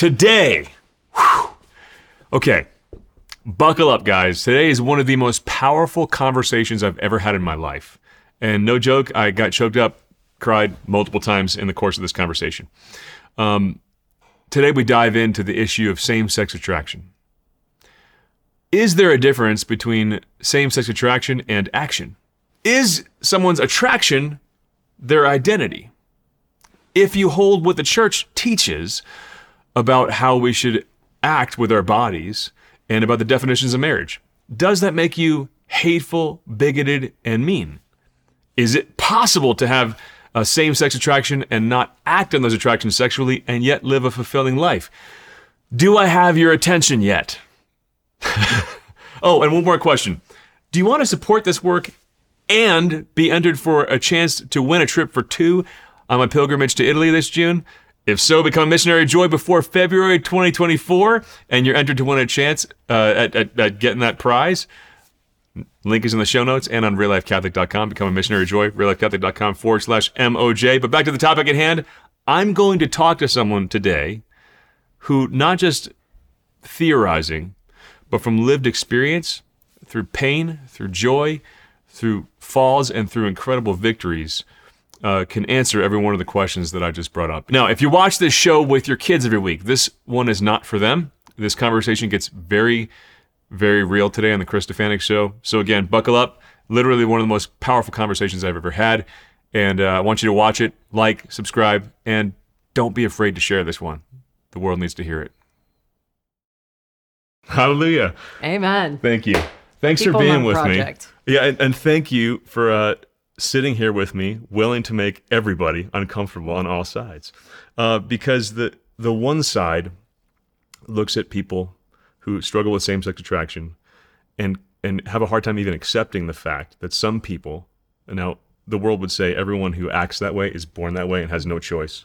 today. whew, okay, buckle up, guys. Today is one of the most powerful conversations I've ever had in my life. And no joke, I got choked up, cried multiple times in the course of this conversation. Um, today, we dive into the issue of same sex attraction. Is there a difference between same sex attraction and action? Is someone's attraction their identity? If you hold what the church teaches about how we should act with our bodies and about the definitions of marriage, does that make you hateful, bigoted, and mean? Is it possible to have a same sex attraction and not act on those attractions sexually and yet live a fulfilling life? Do I have your attention yet? oh, and one more question. Do you want to support this work and be entered for a chance to win a trip for two on my pilgrimage to Italy this June? If so, become a missionary joy before February 2024, and you're entered to win a chance uh, at, at, at getting that prize. Link is in the show notes and on reallifecatholic.com. Become a missionary joy, reallifecatholic.com forward slash MOJ. But back to the topic at hand. I'm going to talk to someone today who not just theorizing, but from lived experience, through pain, through joy, through falls, and through incredible victories, uh, can answer every one of the questions that I just brought up. Now, if you watch this show with your kids every week, this one is not for them. This conversation gets very, very real today on the Chris Stefanick Show. So again, buckle up. Literally one of the most powerful conversations I've ever had. And uh, I want you to watch it, like, subscribe, and don't be afraid to share this one. The world needs to hear it. Hallelujah. Amen. Thank you. Thanks People for being with Project. me. Yeah, and, and thank you for uh, sitting here with me, willing to make everybody uncomfortable on all sides. Uh, because the the one side looks at people who struggle with same sex attraction and and have a hard time even accepting the fact that some people now the world would say everyone who acts that way is born that way and has no choice.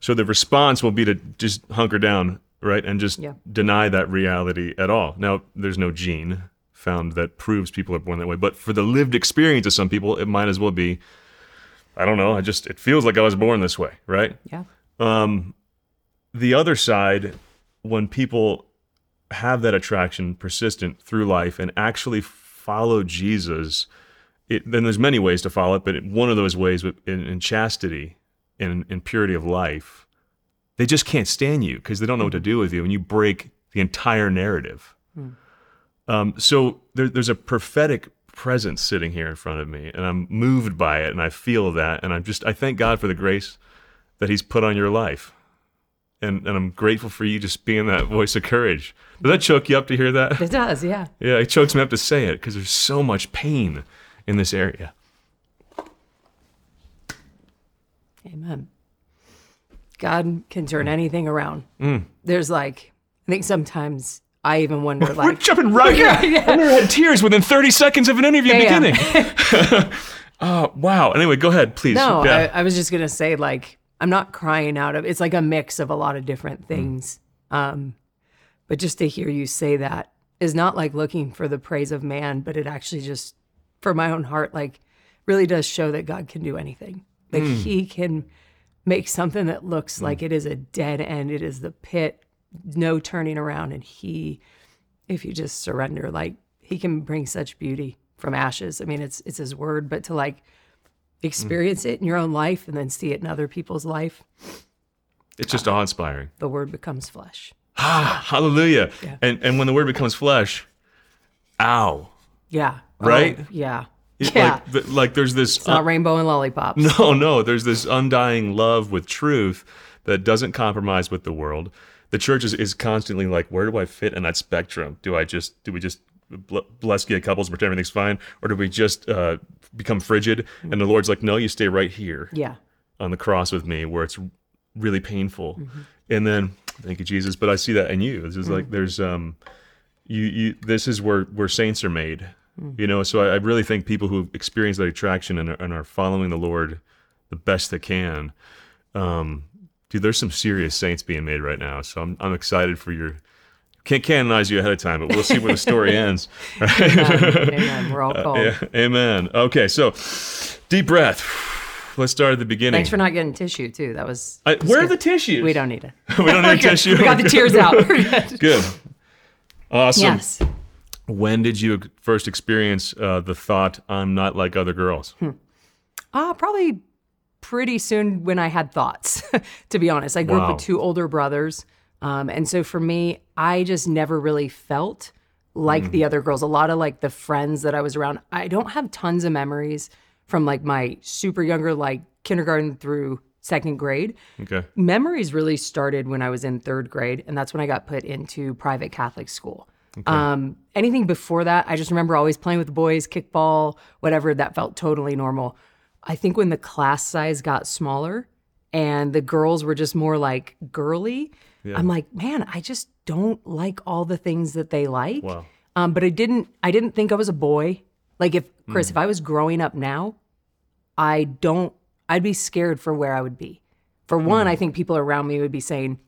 So the response will be to just hunker down, right, and just Yeah. deny that reality at all. Now, there's no gene found that proves people are born that way, but for the lived experience of some people, it might as well be. I don't know. I just it feels like I was born this way, right? Yeah. Um, the other side, when people have that attraction persistent through life and actually follow Jesus, it, then there's many ways to follow it, but one of those ways with- in, in chastity and in purity of life, they just can't stand you because they don't know what to do with you, and you break the entire narrative. Um, so there, there's a prophetic presence sitting here in front of me, and I'm moved by it, and I feel that, and I'm just I thank God for the grace that He's put on your life, and and I'm grateful for you just being that voice of courage. Does that choke you up to hear that? It does. Yeah. Yeah, it chokes me up to say it because there's so much pain in this area. Amen. God can turn anything around. Mm. There's like, I think sometimes I even wonder, like We're jumping right in. I never had tears within 30 seconds of an interview Damn. beginning. oh, wow. Anyway, go ahead, please. no, Yeah. I, I was just gonna say, like, I'm not crying out of. It's like a mix of a lot of Mm. different things. Um, but just to hear you say that is not like looking for the praise of man, but it actually just, for my own heart, like, really does show that God can do anything. Like Mm. He can make something that looks like it is a dead end. It is the pit, no turning around, and He, if you just surrender, like He can bring such beauty from ashes. I mean, it's it's His word, but to like experience it in your own life and then see it in other people's life, it's just awe inspiring. the word becomes flesh. Ah, hallelujah. Yeah. And, and when the word becomes flesh, ow. Yeah. Right? Oh, yeah. It- yeah. Like, like there's this. it's not rainbow and lollipops. No, no, there's this undying love with truth that doesn't compromise with the world. The church is, is constantly like, where do I fit in that spectrum? Do I just, do we just bless gay couples, pretend everything's fine? Or do we just uh, become frigid? And the Lord's like, no, you stay right here Yeah. on the cross with me where it's really painful. And then, thank you, Jesus. But I see that in you. This is like, there's, um, you, you, this is where, where saints are made. You know, so I, I really think people who experience that attraction and are, and are following the Lord the best they can, um, dude, there's some serious saints being made right now. So I'm, I'm excited for your. Can't canonize you ahead of time, but we'll see where the story ends. Amen. Amen. We're all called. Yeah, amen. Okay, so deep breath. let's start at the beginning. Thanks for not getting tissue too. That was. I, where are the tissues? We don't need it. we don't need tissue. We got the tears out. Good. Good. Awesome. Yes. When did you first experience uh, the thought, I'm not like other girls? Uh, probably pretty soon when I had thoughts, to be honest. I grew up with two older brothers. Um, and so for me, I just never really felt like Mm. the other girls. A lot of like the friends that I was around, I don't have tons of memories from like my super younger, like kindergarten through second grade. Okay. Memories really started when I was in third grade, and that's when I got put into private Catholic school. Um, anything before that, I just remember always playing with the boys, kickball, whatever. That felt totally normal. I think when the class size got smaller and the girls were just more like girly, I'm like, man, I just don't like all the things that they like. Wow. Um, but I didn't. I didn't think I was a boy. Like if Chris, if I was growing up now, I don't. I'd be scared for where I would be. For one, I think people around me would be saying,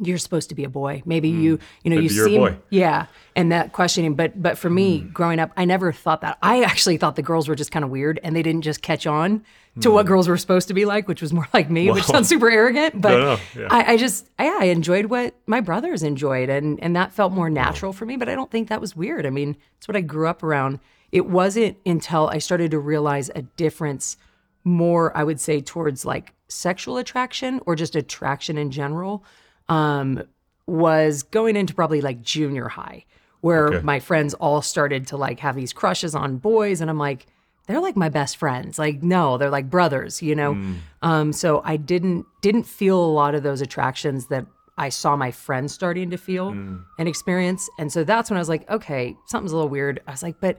"You're supposed to be a boy." Maybe hmm. you, you know, Maybe you you're a seem, boy. yeah, and that questioning. But but for me, hmm. growing up, I never thought that. I actually thought the girls were just kind of weird, and they didn't just catch on to what hmm. girls were supposed to be like, which was more like me, which sounds super arrogant. But No, no, yeah. I, I just, yeah, I enjoyed what my brothers enjoyed, and and that felt more natural for me. But I don't think that was weird. I mean, it's what I grew up around. It wasn't until I started to realize a difference more, I would say, towards like sexual attraction or just attraction in general, um, was going into probably like junior high, where Okay. my friends all started to like have these crushes on boys, and I'm like, they're like my best friends. Like, no, they're like brothers, you know. Um, so I didn't didn't feel a lot of those attractions that I saw my friends starting to feel and experience, and so that's when I was like, okay, something's a little weird. I was like, but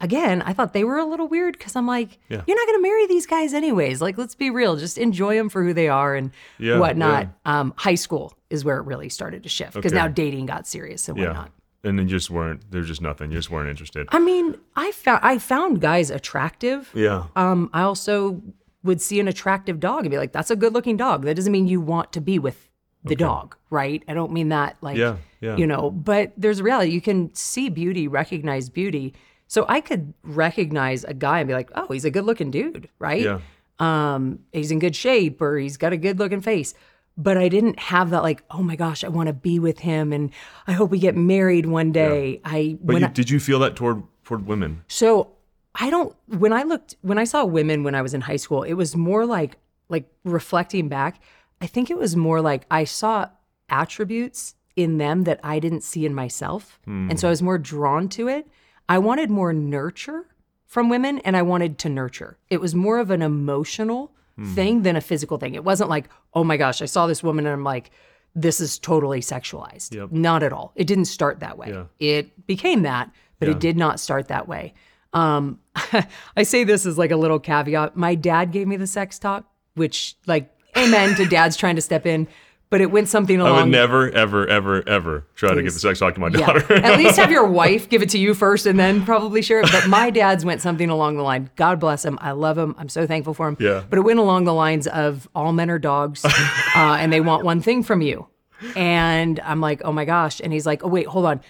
again, I thought they were a little weird because I'm like, Yeah. you're not going to marry these guys anyways. Like, let's be real. Just enjoy them for who they are and Yeah, whatnot. Um, high school is where it really started to shift because Okay. now dating got serious and Yeah. whatnot. And then just weren't, there's just nothing. You just weren't interested. I mean, I found I found guys attractive. Yeah. Um, I also would see an attractive dog and be like, "That's a good-looking dog." That doesn't mean you want to be with the dog, right? I don't mean that like, Yeah, yeah. you know. But there's a reality. You can see beauty, recognize beauty. So I could recognize a guy and be like, "Oh, he's a good-looking dude," right? Yeah. um he's in good shape or he's got a good looking face but i didn't have that like oh my gosh i want to be with him and i hope we get married one day i But when you, I, did you feel that toward toward women? so i don't when i looked when i saw women when i was in high school it was more like like reflecting back i think it was more like i saw attributes in them that i didn't see in myself and so i was more drawn to it i wanted more nurture from women and I wanted to nurture. It was more of an emotional thing than a physical thing. It wasn't like, oh my gosh, I saw this woman and I'm like, this is totally sexualized. Yep. Not at all. It didn't start that way. Yeah. It became that, but it did not start that way. Um, I say this as like a little caveat. My dad gave me the sex talk, which like, amen to dads trying to step in, but it went something along. I would never, ever, ever, ever try to give the sex talk to my Yeah. daughter. At least have your wife give it to you first and then probably share it. But my dad's went something along the line. God bless him. I love him. I'm so thankful for him. Yeah. But it went along the lines of all men are dogs uh, and they want one thing from you. And I'm like, oh my gosh. And he's like, oh, wait, hold on.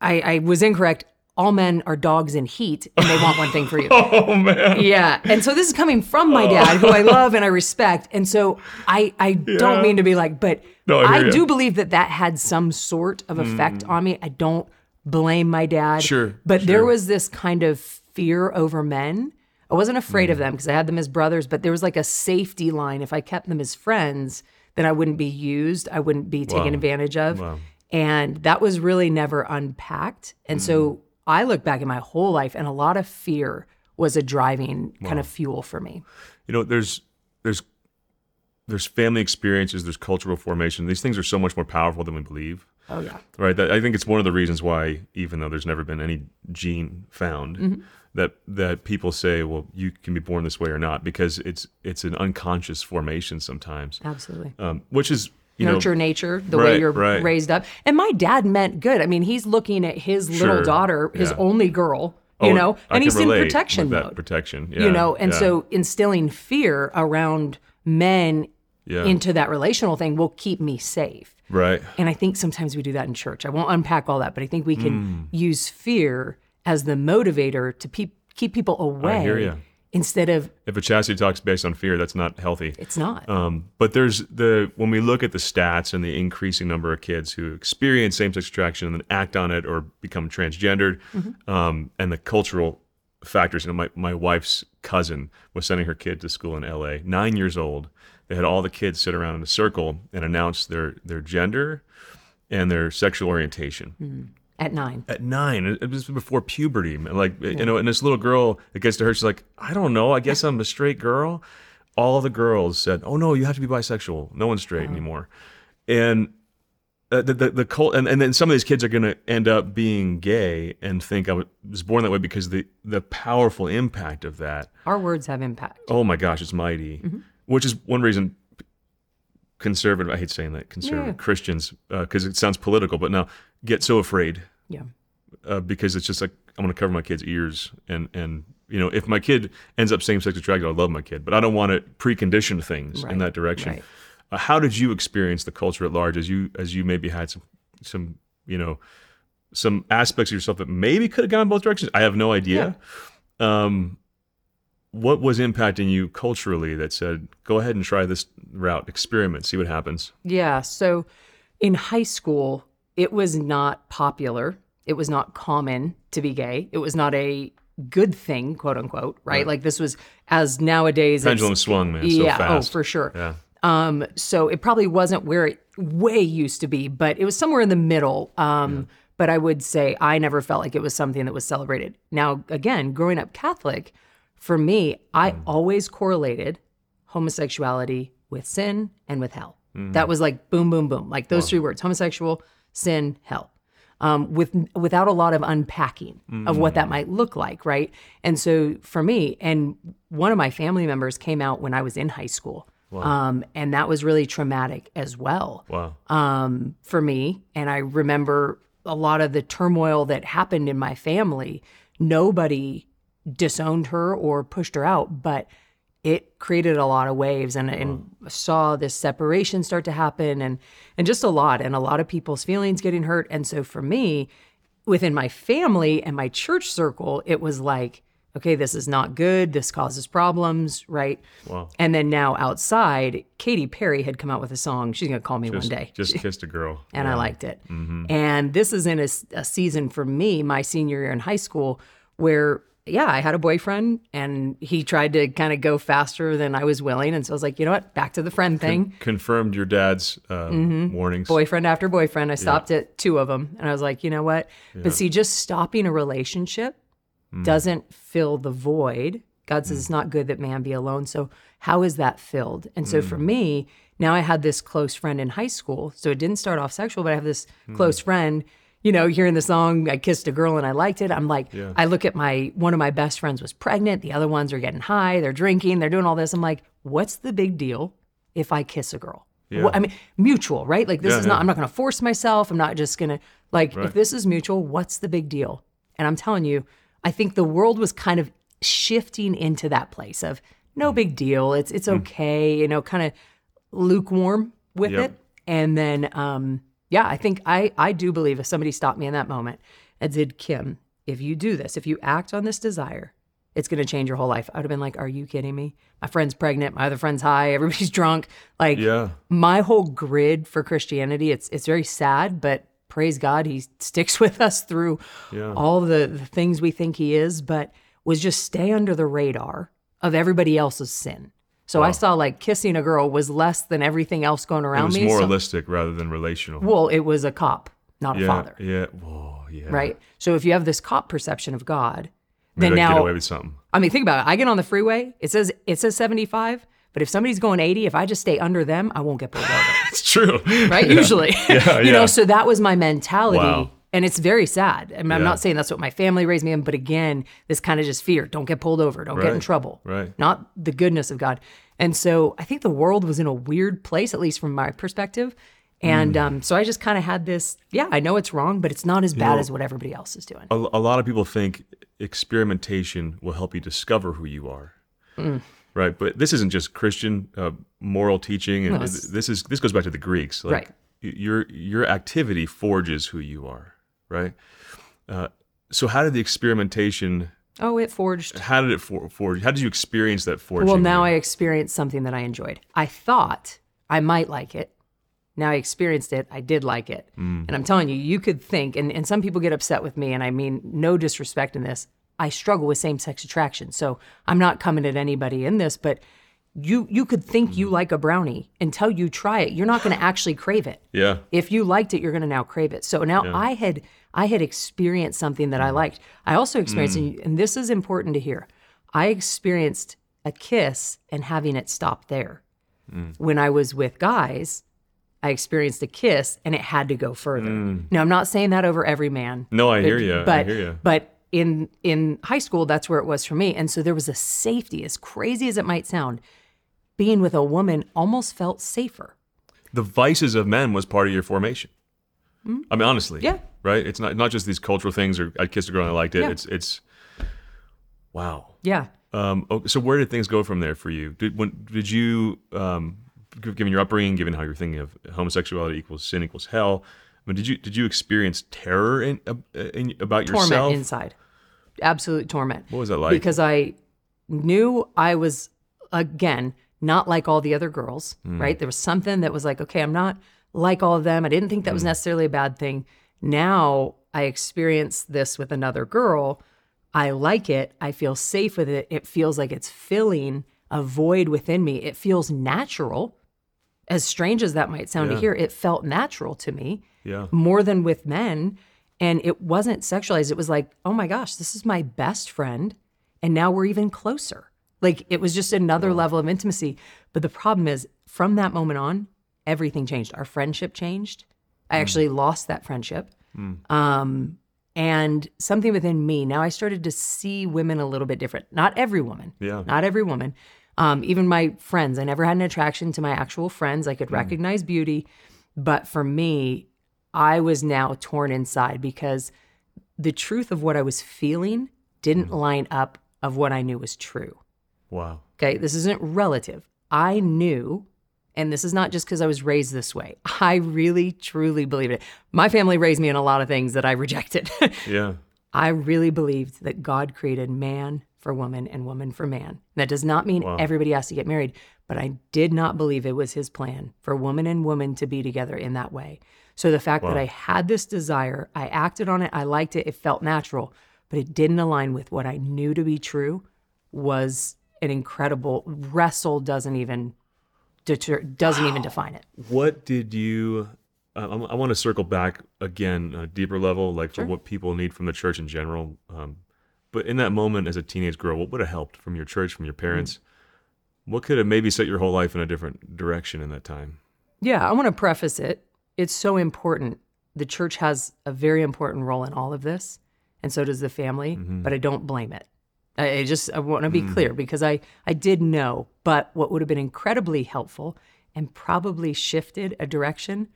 I, I was incorrect. All men are dogs in heat and they want one thing for you. oh man. Yeah. And so this is coming from my dad, who I love and I respect. And so I, I don't mean to be like, but No, I I, do believe that that had some sort of effect on me. I don't blame my dad. Sure, But there was this kind of fear over men. I wasn't afraid Mm. of them because I had them as brothers, but there was like a safety line. If I kept them as friends, then I wouldn't be used, I wouldn't be taken Wow. advantage of. Wow. And that was really never unpacked. And Mm. so I look back at my whole life, and a lot of fear was a driving kind of fuel for me. You know, there's there's there's family experiences, there's cultural formation. These things are so much more powerful than we believe. Oh, yeah. Right. That, I think it's one of the reasons why, even though there's never been any gene found, Mm-hmm. that that people say, well, you can be born this way or not, because it's it's an unconscious formation sometimes, Absolutely. um, which is you Nurture know nature, the way you're right. raised up. And my dad meant good. I mean, he's looking at his little daughter, his yeah. only girl, you oh, know, I and he's in protection mode. protection, you know, and yeah, so instilling fear around men yeah, into that relational thing will keep me safe. right, And I think sometimes we do that in church. I won't unpack all that, but I think we can Hmm. use fear as the motivator to pe- keep people away. Instead of If a chastity talk's based on fear, that's not healthy. it's not. Um, but there's the when we look at the stats and the increasing number of kids who experience same-sex attraction and then act on it or become transgendered, um, and the cultural factors. You know, my my wife's cousin was sending her kid to school in L.A. Nine years old. They had all the kids sit around in a circle and announce their their gender and their sexual orientation at nine. at nine. It was before puberty. Like you know, and this little girl, it gets to her. She's like, I don't know. I guess I'm a straight girl. All the girls said, Oh no, you have to be bisexual. No one's straight anymore. And uh, the the, the cult, and, and then some of these kids are going to end up being gay and think I was born that way because the the powerful impact of that. Our words have impact. Oh my gosh, it's mighty. Which is one reason conservative. I hate saying that conservative Yeah. Christians because it sounds political, but now get so afraid Yeah. uh, because it's just like I'm going to cover my kid's ears, and and you know if my kid ends up same-sex attracted, I love my kid, but I don't want to precondition things in that direction. right. Uh, how did you experience the culture at large as you as you maybe had some some you know some aspects of yourself that maybe could have gone both directions? I have no idea. Um, what was impacting you culturally that said, go ahead and try this route, experiment, see what happens? Yeah. So in high school, it was not popular. It was not common to be gay. It was not a good thing, quote unquote, right? Like this was as nowadays. Pendulum swung, man, so yeah. fast. Oh, for sure. Yeah. Um, so it probably wasn't where it way used to be, but it was somewhere in the middle. Um, But I would say I never felt like it was something that was celebrated. Now, again, growing up Catholic, for me, I Mm. always correlated homosexuality with sin and with hell. Mm. That was like boom, boom, boom, like those three words: homosexual, sin, hell. Um, with without a lot of unpacking of what Mm. that might look like, right? And so for me, and one of my family members came out when I was in high school, um, and that was really traumatic as well Wow. um, for me. And I remember a lot of the turmoil that happened in my family. Nobody disowned her or pushed her out, but it created a lot of waves and, and saw this separation start to happen and and just a lot and a lot of people's feelings getting hurt. And so for me, within my family and my church circle, it was like, okay, this is not good. This causes problems, right? Wow. And then now outside, Katy Perry had come out with a song. She's gonna call me one day Just kissed a girl. and I liked it. Mm-hmm. And this is in a, a season for me, my senior year in high school, where yeah, I had a boyfriend and he tried to kind of go faster than I was willing, and so I was like, you know what, back to the friend thing. confirmed your dad's uh, Mm-hmm. warnings. Boyfriend after boyfriend, I stopped at two of them, and I was like, you know what? But see, just stopping a relationship doesn't fill the void. God says it's not good that man be alone. So how is that filled? And so for me, now I had this close friend in high school. So it didn't start off sexual, but I have this close friend. You know, hearing the song, I kissed a girl and I liked it. I'm like, I look at my one of my best friends was pregnant. The other ones are getting high. They're drinking. They're doing all this. I'm like, what's the big deal if I kiss a girl? Yeah. What- I mean, mutual, right? Like this Yeah, is not. yeah. I'm not going to force myself. I'm not just going to like. Right. If this is mutual, what's the big deal? And I'm telling you, I think the world was kind of shifting into that place of no Hmm. big deal. It's it's okay. You know, kind of lukewarm with Yep. it. And then, um, yeah, I think I I do believe if somebody stopped me in that moment and said, Kim, if you do this, if you act on this desire, it's going to change your whole life. I would have been like, Are you kidding me? My friend's pregnant. My other friend's high. Everybody's drunk. Like, Yeah. my whole grid for Christianity, it's it's very sad, but praise God, He sticks with us through Yeah. all the, the things we think He is. But was just stay under the radar of everybody else's sin. So I saw like kissing a girl was less than everything else going around. It around was me. so- moralistic rather than relational. well, it was a cop, not a father, Yeah. Whoa. Yeah. right? So if you have this cop perception of God, Maybe then could get now away with something. I mean, think about it. I get on the freeway. It says it says 75, but if somebody's going 80, if I just stay under them, I won't get pulled over. It's true. Right? Usually. Yeah, you yeah. know, so that was my mentality. Wow. And it's very sad. I mean, I'm not saying that's what my family raised me in, but again, this kind of just fear. Don't get pulled over. Don't get in trouble. right. Not the goodness of God. And so I think the world was in a weird place, at least from my perspective. And Mm. um, so I just kind of had this, yeah, I know it's wrong, but it's not as bad as what everybody else is doing. a, a lot of people think experimentation will help you discover who you are. Mm. Right, but this isn't just Christian uh, moral teaching, and No, this is this goes back to the Greeks. Like, Right. Your your activity forges who you are. Right. Uh, so how did the experimentation Oh, it forged. How did it for, forge? How did you experience that forging? Well, now I experienced something that I enjoyed. I thought I might like it. Now I experienced it. I did like it. Mm. And I'm telling you, you could think, and, and some people get upset with me, and I mean no disrespect in this. I struggle with same sex attraction. So I'm not coming at anybody in this, but you you could think Mm. you mm-hmm. like a brownie until you try it. You're not going to actually crave it. yeah. If you liked it, you're going to now crave it. So now I had I had experienced something that I mm-hmm. liked. I also experienced, and- and this is important to hear. I experienced a kiss and having it stop there. Mm. When I was with guys, I experienced a kiss and it had to go further. Mm. Now I'm not saying that over every man. No, I hear you. But I hear you. but in in high school, that's where it was for me. And so there was a safety, as crazy as it might sound, being with a woman almost felt safer. The vices of men was part of your formation. I mean, honestly. Yeah. Right. It's not not just these cultural things or I kissed a girl and I liked it. Yeah. It's it's. Wow. Yeah. Um, okay, so where did things go from there for you? Did when did you, um, given your upbringing, given how you're thinking of homosexuality equals sin equals hell, I mean, did you did you experience terror in, uh, in about torment yourself? inside absolute torment What was that like? because i knew i was again not like all the other girls Hmm. right there was something that was like okay i'm not like all of them i didn't think that Hmm. was necessarily a bad thing now i experience this with another girl i like it i feel safe with it it feels like it's filling a void within me it feels natural as strange as that might sound Yeah. to hear it felt natural to me yeah. more than with men. And it wasn't sexualized. It was like, oh my gosh, this is my best friend. And now we're even closer. Like it was just another level of intimacy. But the problem is, from that moment on, everything changed. Our friendship changed. I actually lost that friendship. Um, and something within me, now I started to see women a little bit different. Not every woman. Yeah. Not every woman. Um, even my friends, I never had an attraction to my actual friends. I could recognize beauty. But for me, I was now torn inside because the truth of what I was feeling didn't line up of what I knew was true. Wow. Okay, this isn't relative. I knew, and this is not just because I was raised this way. I really, truly believed it. My family raised me in a lot of things that I rejected. Yeah. I really believed that God created man for woman and woman for man. That does not mean everybody has to get married, but I did not believe it was his plan for woman and woman to be together in that way. So the fact that I had this desire, I acted on it, I liked it, it felt natural, but it didn't align with what I knew to be true was an incredible wrestle doesn't even deter, doesn't even define it. What did you? Uh, I, I want to circle back again, a deeper level, like for what people need from the church in general. Um, but in that moment, as a teenage girl, what would have helped from your church, from your parents? What could have maybe set your whole life in a different direction in that time? Yeah, I want to preface it. It's so important. The church has a very important role in all of this, and so does the family, but I don't blame it. I just I want to be clear mm. because I I did know, but what would have been incredibly helpful and probably shifted a direction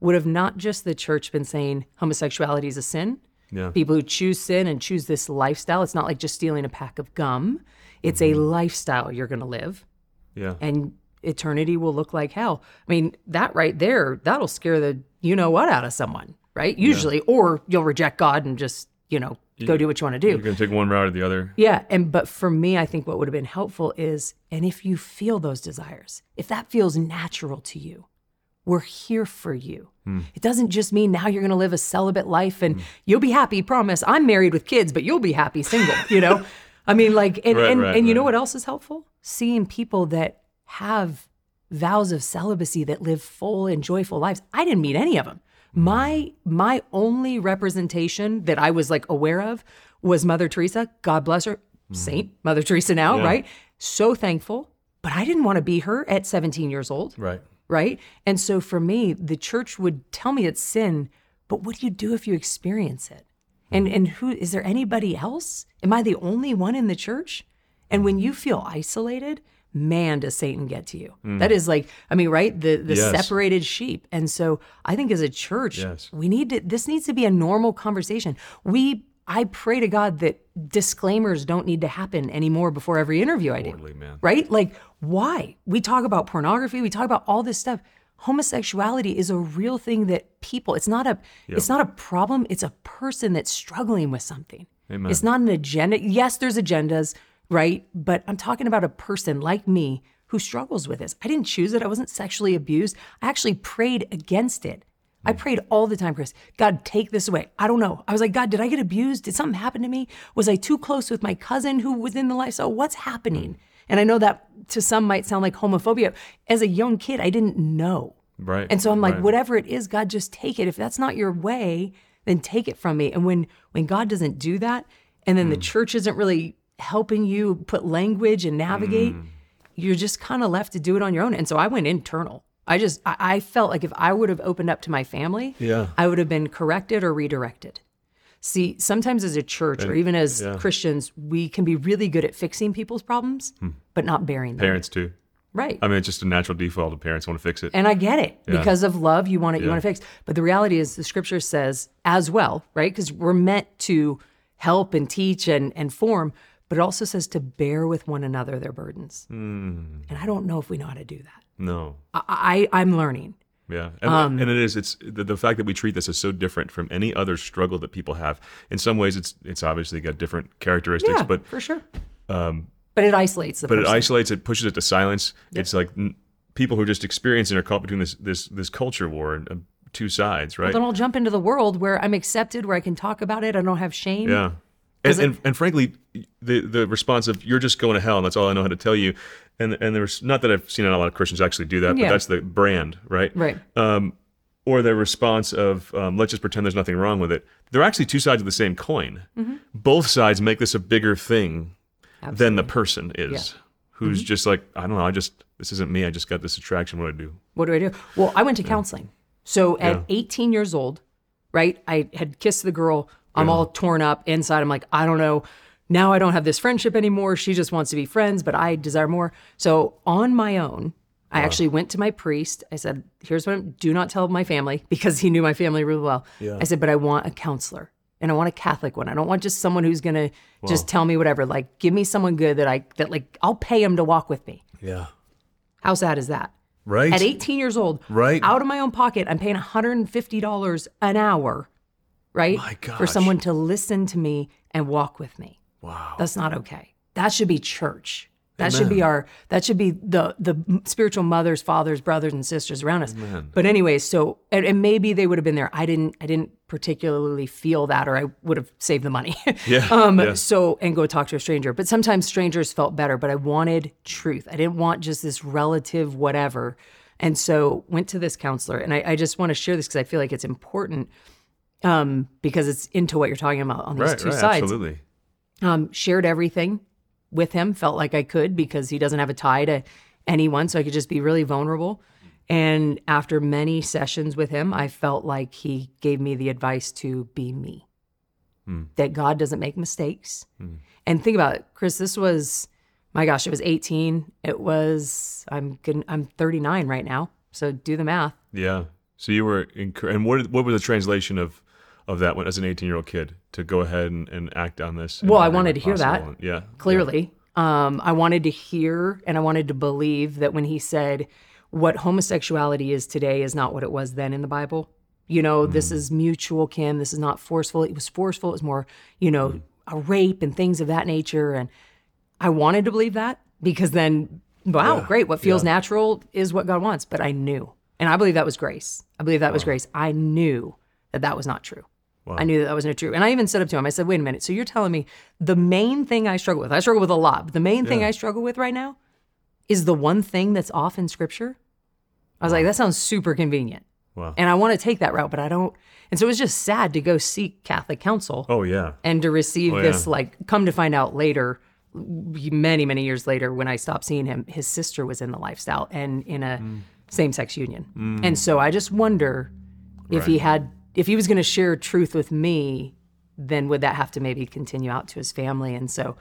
would have not just the church been saying homosexuality is a sin, Yeah. people who choose sin and choose this lifestyle. It's not like just stealing a pack of gum. It's a mm-hmm. lifestyle you're going to live Yeah. and eternity will look like hell. I mean, that right there, that'll scare the you know what out of someone, right? Usually, or you'll reject God and just, you know, go do what you want to do. You're gonna take one route or the other. Yeah, and but for me, I think what would have been helpful is and if you feel those desires, if that feels natural to you, we're here for you. Hmm. It doesn't just mean now you're going to live a celibate life and hmm. you'll be happy, promise. I'm married with kids, but you'll be happy single, you know? I mean like and Right, and, right, and you know what else is helpful? Seeing people that have vows of celibacy that live full and joyful lives. I didn't meet any of them. My my only representation that I was like aware of was Mother Teresa. God bless her, mm-hmm. Saint Mother Teresa now, Yeah. right? So thankful, but I didn't want to be her at 17 years old, Right. right? And so for me, the church would tell me it's sin, but what do you do if you experience it? And mm-hmm. and who is there anybody else? Am I the only one in the church? And when you feel isolated, man, does Satan get to you. Mm. That is like, I mean, right? The the Yes. separated sheep. And so I think as a church, Yes. we need to this needs to be a normal conversation. We I pray to God that disclaimers don't need to happen anymore before every interview I do. Right? Like, why? We talk about pornography, we talk about all this stuff. homosexuality is a real thing that people it's not a it's not a problem it's a person that's struggling with something Amen. it's not an agenda yes there's agendas right but i'm talking about a person like me who struggles with this i didn't choose it i wasn't sexually abused i actually prayed against it I hmm. prayed all the time, Chris. God, take this away. I don't know. I was like, God, did I get abused? Did something happen to me? Was I too close with my cousin who was in the lifestyle? What's happening? Hmm. And I know that to some might sound like homophobia. As a young kid, I didn't know. Right. And so I'm like, right. whatever it is, God, just take it. If that's not your way, then take it from me. And when when God doesn't do that, and then the hmm. church isn't really helping you put language and navigate, mm. you're just kind of left to do it on your own. And so I went internal. I just I, I felt like if I would have opened up to my family, Yeah. I would have been corrected or redirected. See, sometimes as a church or even as Christians, we can be really good at fixing people's problems, hmm. but not bearing them. Parents too. Right. I mean, it's just a natural default of parents want to fix it. And I get it Yeah. because of love, you want it, you want to fix. But the reality is, the scripture says as well, right? Because we're meant to help and teach and, and form, but it also says to bear with one another their burdens. Hmm. And I don't know if we know how to do that. no. I, I I'm learning. Yeah, and, Um, and it is. It's the, the fact that we treat this as so different from any other struggle that people have. In some ways, it's it's obviously got different characteristics, Yeah, but for sure. Um, but it isolates the but it isolates it, pushes it to silence. It's like n- people who are just experiencing are caught between this this this culture war and uh, two sides, right? then I'll jump into the world where I'm accepted, where I can talk about it. I don't have shame. Yeah. And, and, and frankly, the the response of you're just going to hell, and that's all I know how to tell you. And and there's not that I've seen a lot of Christians actually do that, Yeah. but that's the brand, right? Right. Um, or the response of um, let's just pretend there's nothing wrong with it. They're actually two sides of the same coin. Mm-hmm. Both sides make this a bigger thing than the person is, who's Mm-hmm. just like I don't know. I just this isn't me. I just got this attraction. What do I do? What do I do? Well, I went to counseling. So at 18 years old, right, I had kissed the girl. I'm all torn up inside. I'm like, I don't know. Now I don't have this friendship anymore. She just wants to be friends, but I desire more. So on my own, I uh-huh. actually went to my priest. I said, here's what I'm, do not tell my family because he knew my family really well. I said, but I want a counselor and I want a Catholic one. I don't want just someone who's going to just tell me whatever. Like, give me someone good that I, that like, I'll pay him to walk with me. Yeah. How sad is that? Right. At 18 years old, Right. out of my own pocket, I'm paying $150 an hour, right? My For someone to listen to me and walk with me. Wow. That's not okay. That should be church. That should be our that should be the the spiritual mothers, fathers, brothers and sisters around us. But anyways, so and, and maybe they would have been there. I didn't I didn't particularly feel that or I would have saved the money. Yeah, um yeah. so and go talk to a stranger. But sometimes strangers felt better, but I wanted truth. I didn't want just this relative whatever. And so went to this counselor and I, I just want to share this because I feel like it's important um, because it's into what you're talking about on these Right. two Right. sides Absolutely. um, shared everything with him felt like i could because he doesn't have a tie to anyone so i could just be really vulnerable and after many sessions with him i felt like he gave me the advice to be me that god doesn't make mistakes and think about it chris this was my gosh it was 18 it was i'm good i'm 39 right now so do the math Yeah. So you were, encour- and what what was the translation of of that when as an 18 year old kid to go ahead and, and act on this? Well, I wanted to hear that. possible? Yeah. clearly. Um, I wanted to hear and I wanted to believe that when he said what homosexuality is today is not what it was then in the Bible. You know, this is mutual, Kim. This is not forceful. It was forceful. It was more, you know, a rape and things of that nature. And I wanted to believe that because then, wow, great. What feels natural is what God wants. But I knew. And I believe that was grace. I believe that was grace. I knew that that was not true. I knew that that wasn't true. And I even said up to him, I said, wait a minute. So you're telling me the main thing I struggle with, I struggle with a lot, but the main thing I struggle with right now is the one thing that's off in scripture? I was like, that sounds super convenient. Wow. And I want to take that route, but I don't. And so it was just sad to go seek Catholic counsel Oh yeah. and to receive Oh, this, yeah. like, come to find out later, many, many years later, when I stopped seeing him, his sister was in the lifestyle and in a Mm. same sex union. And so I just wonder if he had, if he was going to share truth with me, then would that have to maybe continue out to his family? And so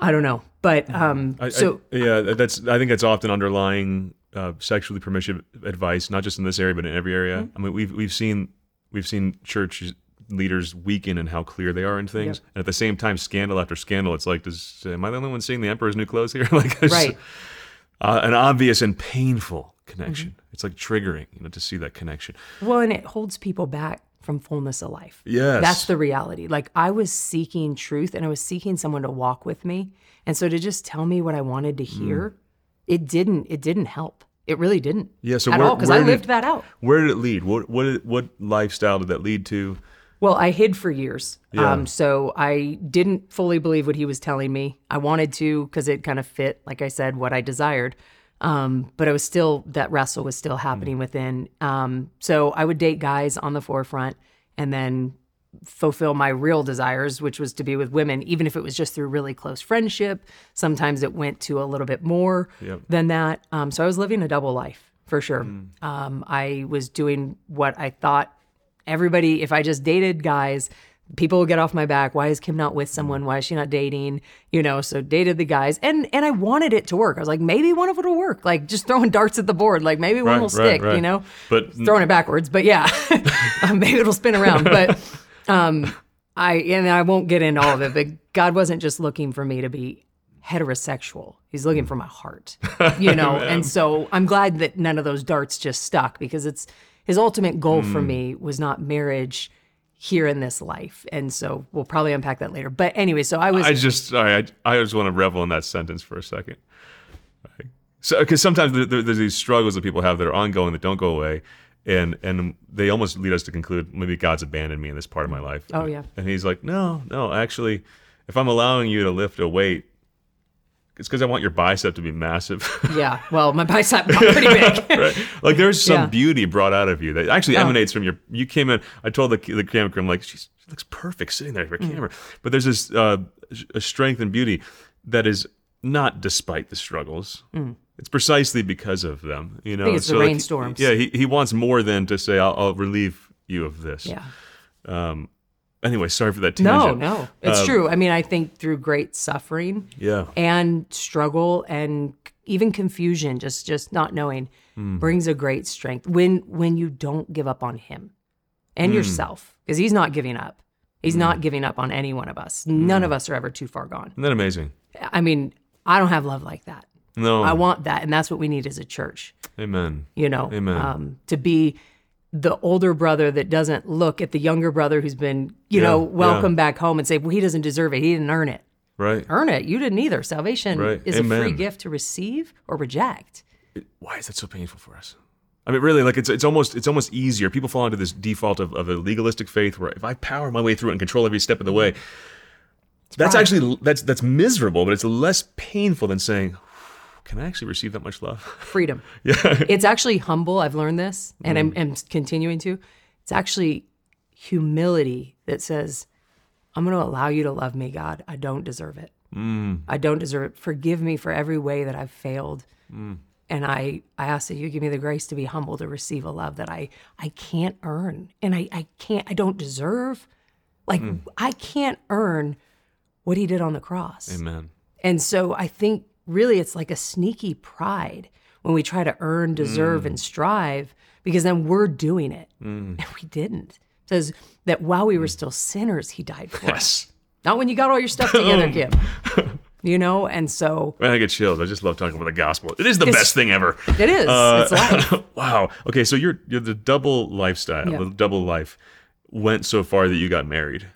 I don't know. But um, Mm. I- I- so yeah, that's. I think that's often underlying uh, sexually permissive advice, not just in this area, but in every area. Mm-hmm. I mean, we've we've seen we've seen church leaders weaken in how clear they are in things, and at the same time, scandal after scandal. It's like, does am I the only one seeing the emperor's new clothes here? like, Right. uh, an obvious and painful connection. Mm-hmm. It's like triggering, you know, to see that connection. Well, and it holds people back from fullness of life. Yes. That's the reality. Like I was seeking truth and I was seeking someone to walk with me. And so to just tell me what I wanted to hear, it didn't it didn't help. It really didn't. Mm. Yeah, so at where- all because I lived that out. Where did it lead? What what what lifestyle did that lead to? Well, I hid for years. Yeah. Um, so I didn't fully believe what he was telling me. I wanted to because it kind of fit, like I said, what I desired. Um, but I was still, that wrestle was still happening within. Um, so I would date guys on the forefront and then fulfill my real desires, which was to be with women, even if it was just through really close friendship. Sometimes it went to a little bit more Yep. than that. Um, so I was living a double life for sure. Um, I was doing what I thought everybody, if I just dated guys, people would get off my back. Why is Kim not with someone? Why is she not dating? You know, so dated the guys, and and I wanted it to work. I was like, maybe one of it will work. Like just throwing darts at the board. Like maybe one Right, will right, stick. right. You know, But- throwing it backwards. But yeah, Um, maybe it'll spin around. But um, I and I won't get into all of it. But God wasn't just looking for me to be heterosexual. He's looking for my heart, you know. and so I'm glad that none of those darts just stuck because it's his ultimate goal Hmm. for me was not marriage here in this life. And so we'll probably unpack that later. But anyway, so I was I just sorry, I, I just want to revel in that sentence for a second. So because sometimes there, there- there's these struggles that people have that are ongoing that don't go away, and and they almost lead us to conclude maybe God's abandoned me in this part of my life. Oh, yeah. And He's like, no, no, actually, if I'm allowing you to lift a weight, it's because I want your bicep to be massive. yeah. Well, my bicep got pretty big. right? Like there's some Yeah. beauty brought out of you that actually Oh. emanates from your. You came in. I told the the camera crew, I'm like, She's, she looks perfect sitting there for Mm. camera. But there's this uh, a strength and beauty that is not despite the struggles. It's precisely because of them. You know, Mm. it's the like, rainstorms. Yeah, he he wants more than to say, "I'll, I'll relieve you of this." yeah. Anyway, sorry for that tangent. no. no, It's Um, true. I mean, I think through great suffering Yeah. and struggle and even confusion, just just not knowing Hmm. brings a great strength when when you don't give up on him Hmm. and yourself because he's not giving up. He's not giving up on any one of us. None of us are ever too far gone. Isn't that amazing? I mean, I don't have love like that. No. I want that, and that's what we need as a church. Amen. You know, Amen. Um, to be the older brother that doesn't look at the younger brother who's been, you Yeah, know, yeah. welcome back home and say, "Well, he doesn't deserve it. He didn't earn it. Right. Earn it. You didn't either. Salvation Right. is a free gift to receive or reject." why is that so painful for us? I mean, really, like it's it's almost it's almost easier. People fall into this default of, of a legalistic faith where if I power my way through it and control every step of the way, that's pride. actually that's that's miserable, but it's less painful than saying, "Can I actually receive that much love?" Freedom. yeah, It's actually humble. I've learned this, and Mm. I'm, I'm continuing to. It's actually humility that says, I'm going to allow you to love me, God. I don't deserve it. Mm. I don't deserve it. Forgive me for every way that I've failed. Mm. And I, I ask that you give me the grace to be humble to receive a love that I, I can't earn and I, I can't, I don't deserve. Like, Mm. I can't earn what he did on the cross. Amen. And so I think really it's like a sneaky pride when we try to earn, deserve, and strive because then we're doing it. And we didn't. It says that while we were still sinners, he died for us. Not when you got all your stuff together, Kim. You know, and so I get chills. I just love talking about the gospel. It is the best thing ever. it is. Uh, it's life. wow. Okay, so you're you're the double lifestyle, Yeah. the double life went so far that you got married.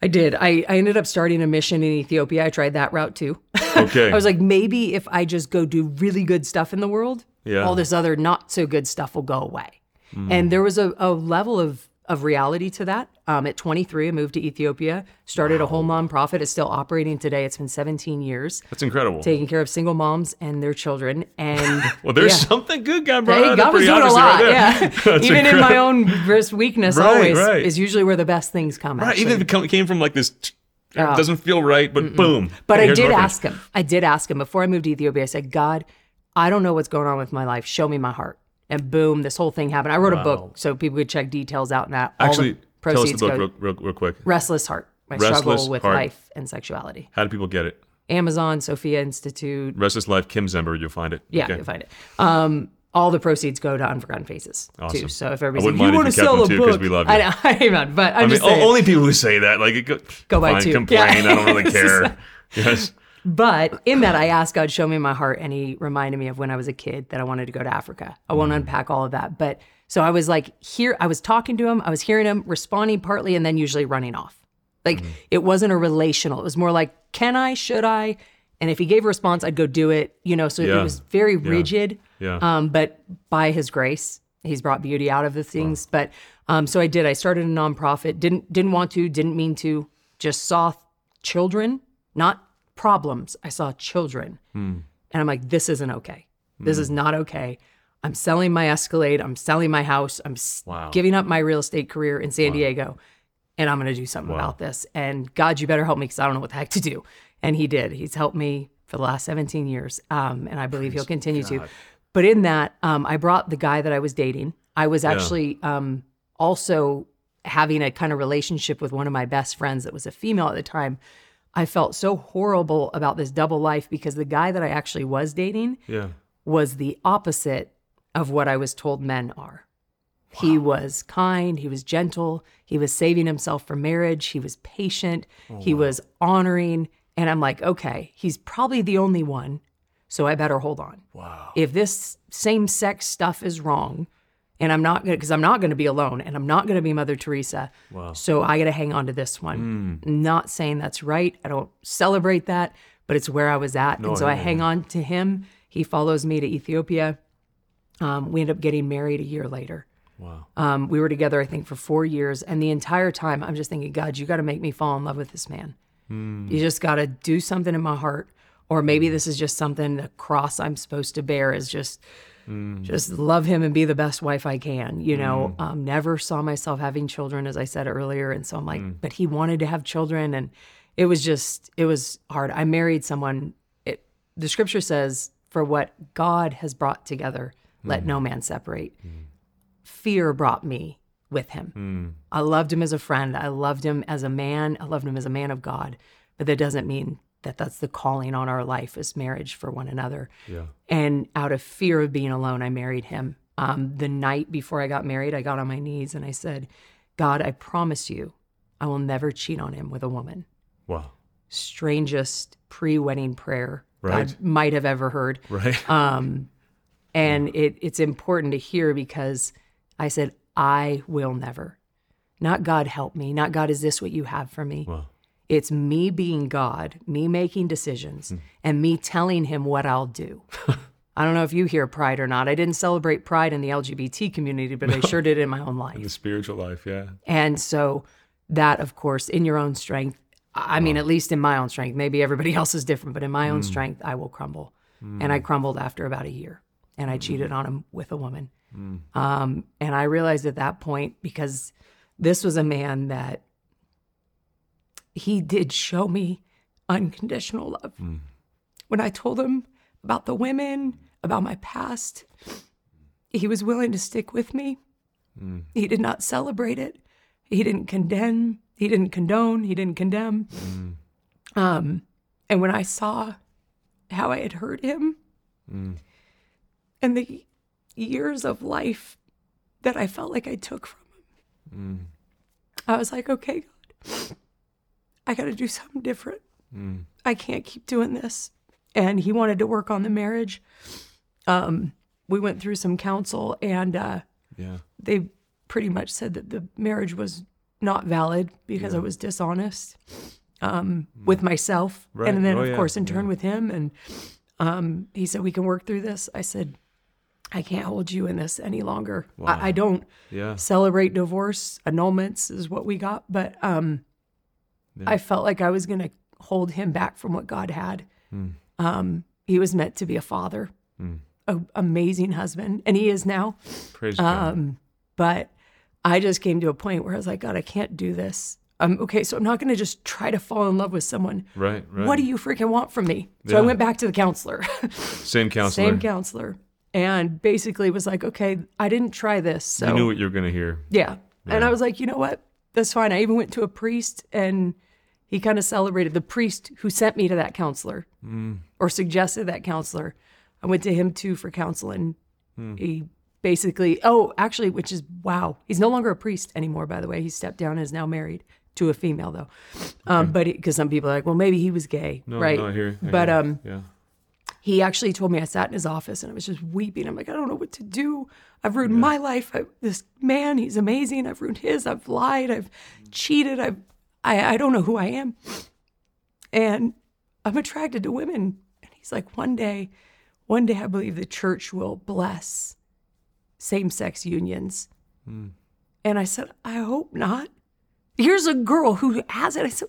I did. I, I ended up starting a mission in Ethiopia. I tried that route too. Okay. I was like, maybe if I just go do really good stuff in the world, Yeah. all this other not so good stuff will go away. Mm. And there was a, a level of of reality to that. Um, at 23, I moved to Ethiopia, started a whole nonprofit. It's still operating today. It's been 17 years, That's incredible. taking care of single moms and their children. And well, there's yeah. something good God brought Hey, God was doing a lot. right yeah. Even in my own worst weakness, Right, always right. is usually where the best things come. Right, actually. even if it came from like this, it doesn't feel right, but boom. But I did ask him. I did ask him before I moved to Ethiopia. I said, God, I don't know what's going on with my life. Show me my heart. And boom, this whole thing happened. I wrote a book so people could check details out in that. All Actually, tell us the book real, real, real quick. Restless Heart. My Restless struggle with Heart. life and sexuality. How do people get it? Amazon, Sophia Institute. Restless Life, Kim Zember, you'll find it. Yeah, Okay. you'll find it. Um, all the proceeds go to Unforgotten Faces Awesome. too. So if I everybody's like, you want to sell a too, book, we love you. I know, amen. But I'm I mean, just saying. only people who say that, like, go, Go fine, two. complain. Yeah. I don't really care. yes. But in that, I asked God, show me my heart. And he reminded me of when I was a kid that I wanted to go to Africa. I won't unpack all of that. But so I was like, here, I was talking to him, I was hearing him, responding partly, and then usually running off. Like it wasn't a relational. It was more like, can I, should I? And if he gave a response, I'd go do it, you know, so Yeah. it was very rigid. Yeah. Um, but by his grace, he's brought beauty out of the things. But um, so I did. I started a nonprofit. Didn't didn't want to. Didn't mean to. Just saw children, not problems. I saw children, and I'm like, this isn't okay. This is not okay. I'm selling my Escalade. I'm selling my house. I'm Wow. giving up my real estate career in San Diego, and I'm going to do something about this. And God, you better help me because I don't know what the heck to do. And He did. He's helped me for the last 17 years, um, and I believe He'll continue to. But in that, um, I brought the guy that I was dating. I was actually um, also having a kind of relationship with one of my best friends that was a female at the time. I felt so horrible about this double life because the guy that I actually was dating Yeah. was the opposite of what I was told men are. He was kind, he was gentle, he was saving himself for marriage, he was patient, oh, he was honoring. And I'm like, okay, he's probably the only one. So I better hold on. Wow. If this same sex stuff is wrong, and I'm not gonna, because I'm not gonna be alone, and I'm not gonna be Mother Teresa. Wow. So I gotta hang on to this one. Not saying that's right. I don't celebrate that, but it's where I was at, and so I hang on to him. He follows me to Ethiopia. Um, we end up getting married a year later. Wow. Um, we were together, I think, for four years. And the entire time, I'm just thinking, God, you got to make me fall in love with this man. You just got to do something in my heart. Or maybe this is just something, the cross I'm supposed to bear is just, Mm. just love him and be the best wife I can. You know, mm. um, never saw myself having children, as I said earlier. And so I'm like, mm. but he wanted to have children. And it was just, it was hard. I married someone, it, the scripture says, for what God has brought together, let no man separate fear brought me with him. I loved him as a friend. I loved him as a man. I loved him as a man of God. But that doesn't mean that that's the calling on our life as marriage for one another. Yeah. And out of fear of being alone, I married him. Um, the night before I got married, I got on my knees and I said, God, I promise you, I will never cheat on him with a woman. Wow. Strangest pre wedding prayer Right. God might have ever heard. Right. Um, and it, it's important to hear because I said, I will never. Not God help me. Not God, is this what you have for me? wow. It's me being God, me making decisions, hmm. and me telling him what I'll do. I don't know if you hear pride or not. I didn't celebrate pride in the LGBT community, but I sure did in my own life. The spiritual life. Yeah. And so that, of course, in your own strength, I mean, at least in my own strength, maybe everybody else is different, but in my own hmm. strength, I will crumble. Hmm. And I crumbled after about a year and I cheated on him with a woman. Um, and I realized at that point, because this was a man that he did show me unconditional love. Hmm. When I told him about the women, about my past, he was willing to stick with me. Hmm. He did not celebrate it. He didn't condemn. He didn't condone. He didn't condemn. Hmm. Um, and when I saw how I had hurt him and the years of life that I felt like I took from him, I was like, okay, God, I got to do something different. I can't keep doing this. And he wanted to work on the marriage. Um, we went through some counsel and, uh, Yeah. they pretty much said that the marriage was not valid because I was dishonest um, with myself, Right. and then Oh, of yeah. course in turn with him. And um, he said we can work through this. I said I can't hold you in this any longer. I, I don't Yeah. celebrate divorce. Annulments is what we got, but um, I felt like I was going to hold him back from what God had. Hmm. Um, he was meant to be a father, a amazing husband, and he is now. Praise God. Um, but I just came to a point where I was like, God, I can't do this. Um, okay, so I'm not going to just try to fall in love with someone. Right. Right. What do you freaking want from me? So I went back to the counselor, Same counselor. same counselor, and basically was like, okay, I didn't try this. So You knew what you were going to hear. yeah. And I was like, you know what? That's fine. I even went to a priest and he kind of celebrated the priest who sent me to that counselor or suggested that counselor. I went to him too for counseling. He basically, oh, actually, which is wow. He's no longer a priest anymore, by the way. He stepped down and is now married to a female though. Um, but because some people are like, well, maybe he was gay, No, right? no, I hear. I but um, yeah. he actually told me I sat in his office and I was just weeping. I'm like, I don't know what to do. I've ruined my life. I, this man, he's amazing. I've ruined his. I've lied. I've cheated. I've, I, I don't know who I am. And I'm attracted to women. And he's like, one day, one day I believe the church will bless same sex unions. Hmm. And I said, I hope not. Here's a girl who has it. I said,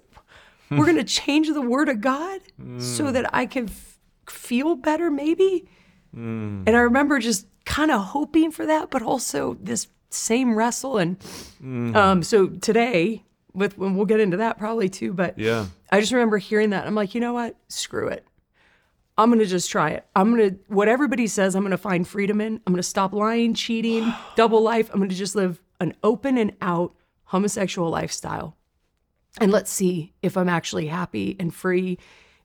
we're going to change the word of God so hmm. that I can f- feel better, maybe. Hmm. And I remember just kind of hoping for that, but also this same wrestle. And um, so today, with when we'll get into that probably too, but Yeah. I just remember hearing that. I'm like, you know what? Screw it. I'm to just try it. I'm to, what everybody says, I'm to find freedom in. I'm to stop lying, cheating, double life. I'm to just live an open and out homosexual lifestyle. And let's see if I'm actually happy and free.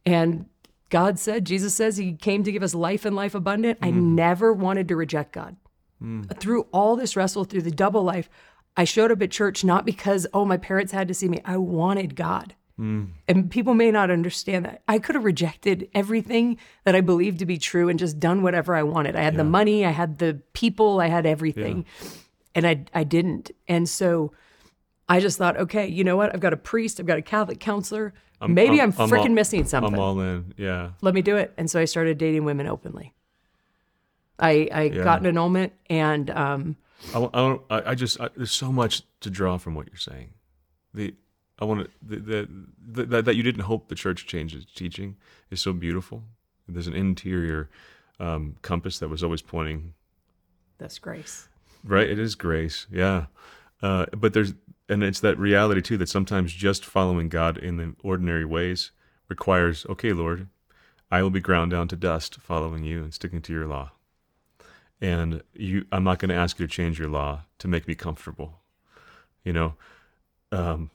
And God said, Jesus says, He came to give us life and life abundant. I mm-hmm. never wanted to reject God. Mm. Through all this wrestle, through the double life, I showed up at church not because, oh, my parents had to see me. I wanted God. And people may not understand that. I could have rejected everything that I believed to be true and just done whatever I wanted. I had the money, I had the people, I had everything. And I I didn't. And so I just thought, okay, you know what? I've got a priest, I've got a Catholic counselor. Maybe I'm, all- freaking missing something. I'm all in. Yeah. Let me do it. And so I started dating women openly. I I got an annulment and um I, I, don't- I, I just I, there's so much to draw from what you're saying. The I want to the, the, the, that that you didn't hope the church changed its teaching is so beautiful. There's an interior um, compass that was always pointing that's grace. right. It is grace, yeah. Uh, but there's and it's that reality too that sometimes just following God in the ordinary ways requires okay, Lord, I will be ground down to dust following you and sticking to your law. And you, I'm not going to ask you to change your law to make me comfortable. You know, um,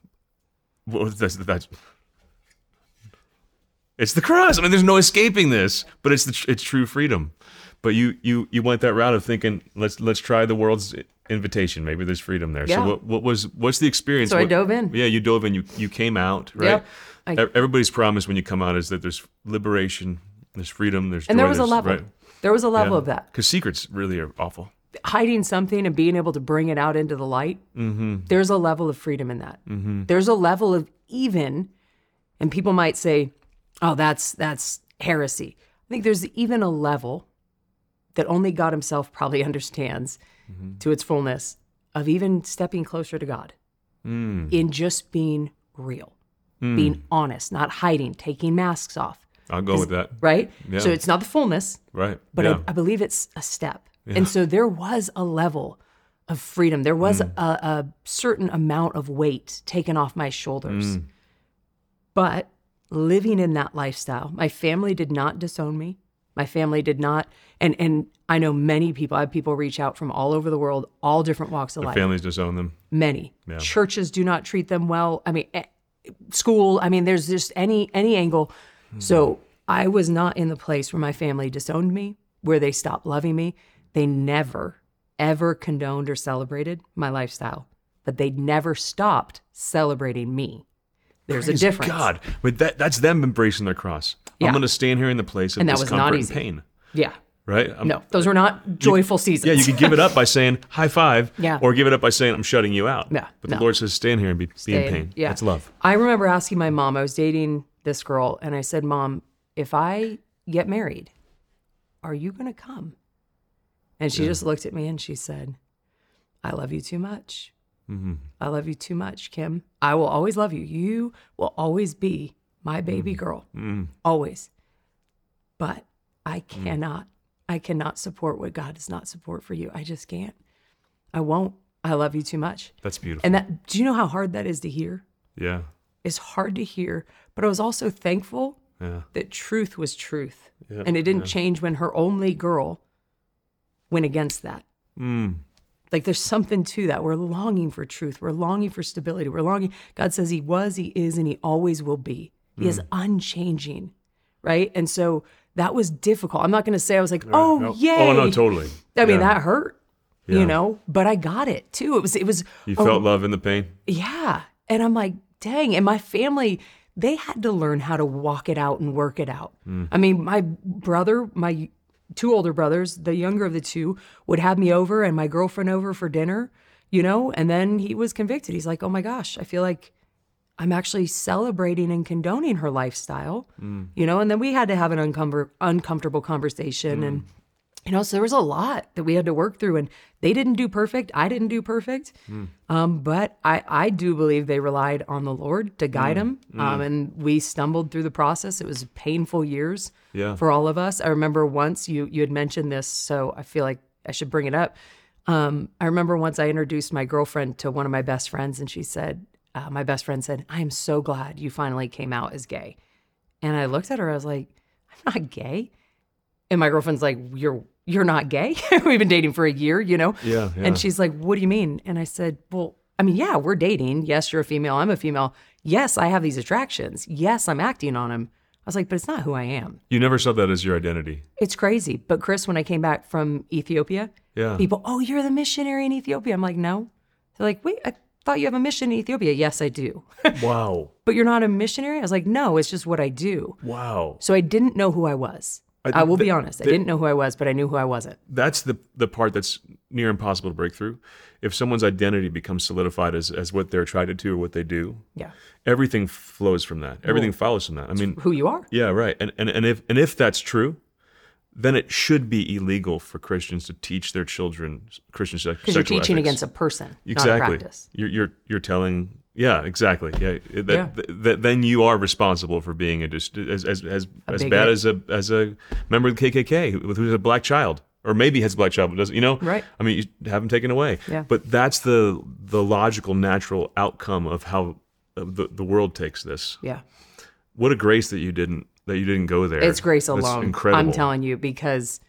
well, that's, that's it's the cross. I mean, there's no escaping this, but it's the it's true freedom. But you you you went that route of thinking let's let's try the world's invitation. Maybe there's freedom there. Yeah. So what what was what's the experience? So I dove in. Yeah, you dove in. You you came out right. Yep. I- Everybody's promise when you come out is that there's liberation, there's freedom, there's And joy, there was a level. Right? There was a level of that. Because secrets really are awful. hiding something and being able to bring it out into the light, Mm-hmm. there's a level of freedom in that. There's a level of even, and people might say, "Oh, that's that's heresy." I think there's even a level that only God Himself probably understands Mm-hmm. to its fullness of even stepping closer to God Mm. in just being real, being honest, not hiding, taking masks off, I'll go with that. right? Yeah. So it's not the fullness, Right. but yeah. I, I believe it's a step. And so there was a level of freedom. There was Mm. a, a certain amount of weight taken off my shoulders. Mm. But living in that lifestyle, my family did not disown me. My family did not, and and I know many people. I have people reach out from all over the world, all different walks of life. Families disown them. Many churches do not treat them well. I mean, eh, school. I mean, there's just any any angle. Hmm. So I was not in the place where my family disowned me, where they stopped loving me. They never ever condoned or celebrated my lifestyle, but they never stopped celebrating me. There's Praise a difference. God, but that that's them embracing their cross. Yeah. I'm going to stand here in the place of And that was not and easy. pain. Yeah. Right? I'm- No, those were not joyful seasons. Yeah, you can give it up by saying high five, Yeah. or give it up by saying I'm shutting you out. Yeah, but the no. Lord says stand here and be, be in pain. Yeah. That's love. I remember asking my mom, I was dating this girl, and I said, Mom, if I get married, are you going to come? And she just looked at me and she said, I love you too much. Mm-hmm. I love you too much, Kim. I will always love you. You will always be my baby mm-hmm. girl. Mm-hmm. Always. But I mm. cannot, I cannot support what God does not support for you. I just can't. I won't. I love you too much. That's beautiful. And that, do you know how hard that is to hear? yeah, It's hard to hear, but I was also thankful yeah. that truth was truth. Yeah, and it didn't change when her only girl went against that. Mm. Like there's something to that. We're longing for truth. We're longing for stability. We're longing. God says He was, He is, and He always will be. He is unchanging, right? And so that was difficult. I'm not going to say I was like, oh No. yay. Oh no, totally. I mean that hurt, Yeah. you know. But I got it too. It was. It was. You a- felt love in the pain. yeah. And I'm like, dang. And my family, they had to learn how to walk it out and work it out. Hmm. I mean, my brother, my two older brothers, the younger of the two, would have me over and my girlfriend over for dinner, you know, and then he was convicted. He's like, oh my gosh, I feel like I'm actually celebrating and condoning her lifestyle, hmm. you know, and then we had to have an uncomfort- uncomfortable conversation. Hmm. And, you know, so there was a lot that we had to work through, and they didn't do perfect. I didn't do perfect. Um, but I, I do believe they relied on the Lord to guide them. Um, and we stumbled through the process. It was painful years Yeah. for all of us. I remember once you you had mentioned this, so I feel like I should bring it up. Um, I remember once I introduced my girlfriend to one of my best friends, and she said, uh, "My best friend said, I am so glad you finally came out as gay." And I looked at her, I was like, "I'm not gay." And my girlfriend's like, "You're you're not gay? We've been dating for a year, you know?" Yeah, yeah. And she's like, "What do you mean?" And I said, "Well, I mean, yeah, we're dating. Yes, you're a female. I'm a female. Yes, I have these attractions. Yes, I'm acting on them." I was like, "But it's not who I am." You never saw that as your identity. It's crazy. But Chris, when I came back from Ethiopia, Yeah. people, oh, you're the missionary in Ethiopia. I'm like, no. They're like, wait, I thought you have a mission in Ethiopia. Yes, I do. Wow. but you're not a missionary? I was like, no, it's just what I do. Wow. So I didn't know who I was. I, will be honest. I didn't know who I was, but I knew who I wasn't. That's the the part that's near impossible to break through. If someone's identity becomes solidified as, as what they're attracted to or what they do, Yeah. everything flows from that. Everything follows from that. I mean, Who you are. yeah, right. And, and and if and if that's true, then it should be illegal for Christians to teach their children Christian sex, Because you're teaching ethics. against a person, not a exactly. practice. You're you're you're telling. Yeah, exactly. Yeah, that, Yeah. That, that then you are responsible for being a dis- as as as, as bad as a as a member of the KKK who- who's a black child or maybe has a black child but doesn't. You know, Right. I mean, you have him taken away. Yeah. But that's the the logical, natural outcome of how the the world takes this. Yeah. What a grace that you didn't that you didn't go there. It's grace That's alone. incredible. I'm telling you, because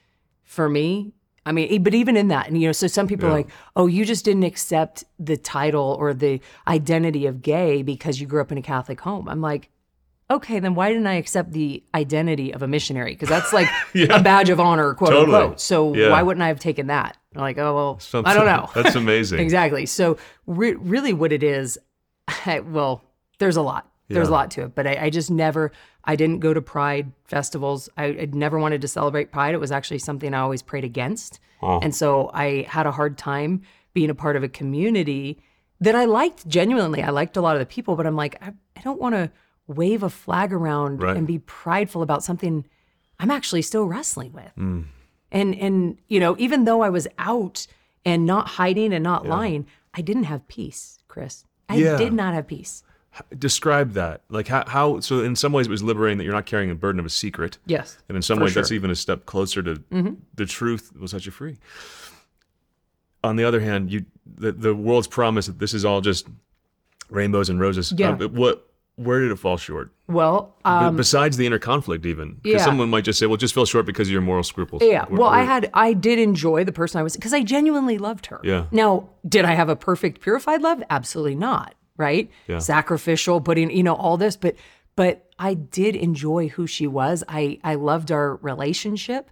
for me, I mean, but even in that, and you know, so some people are like, oh, you just didn't accept the title or the identity of gay because you grew up in a Catholic home. I'm like, okay, then why didn't I accept the identity of a missionary? Because that's like a badge of honor, quote Totally. unquote. So Yeah. why wouldn't I have taken that? I'm like, oh, well, I don't know. That's amazing. Exactly. So re- really, what it is, well, there's a lot. There's a lot to it, but I, I just never. I didn't go to Pride festivals. I, I never wanted to celebrate Pride. It was actually something I always prayed against, and so I had a hard time being a part of a community that I liked genuinely. I liked a lot of the people, but I'm like, I, I don't want to wave a flag around Right. and be prideful about something I'm actually still wrestling with. Hmm. And and you know, even though I was out and not hiding and not lying, I didn't have peace, Chris. I Yeah. did not have peace. Describe that. Like how, how so in some ways it was liberating that you're not carrying the burden of a secret. Yes. And in some ways, that's even a step closer to Mm-hmm. the truth will set you free. On the other hand, you the, the world's promise that this is all just rainbows and roses. Yeah. uh, what where did it fall short? Well, um, Besides the inner conflict, even because yeah. someone might just say, "Well, just fell short because of your moral scruples." yeah. Well, I had I did enjoy the person I was because I genuinely loved her. Yeah. Now, did I have a perfect purified love? Absolutely not. Right. Yeah. Sacrificial, putting you know all this, but but I did enjoy who she was. I I loved our relationship.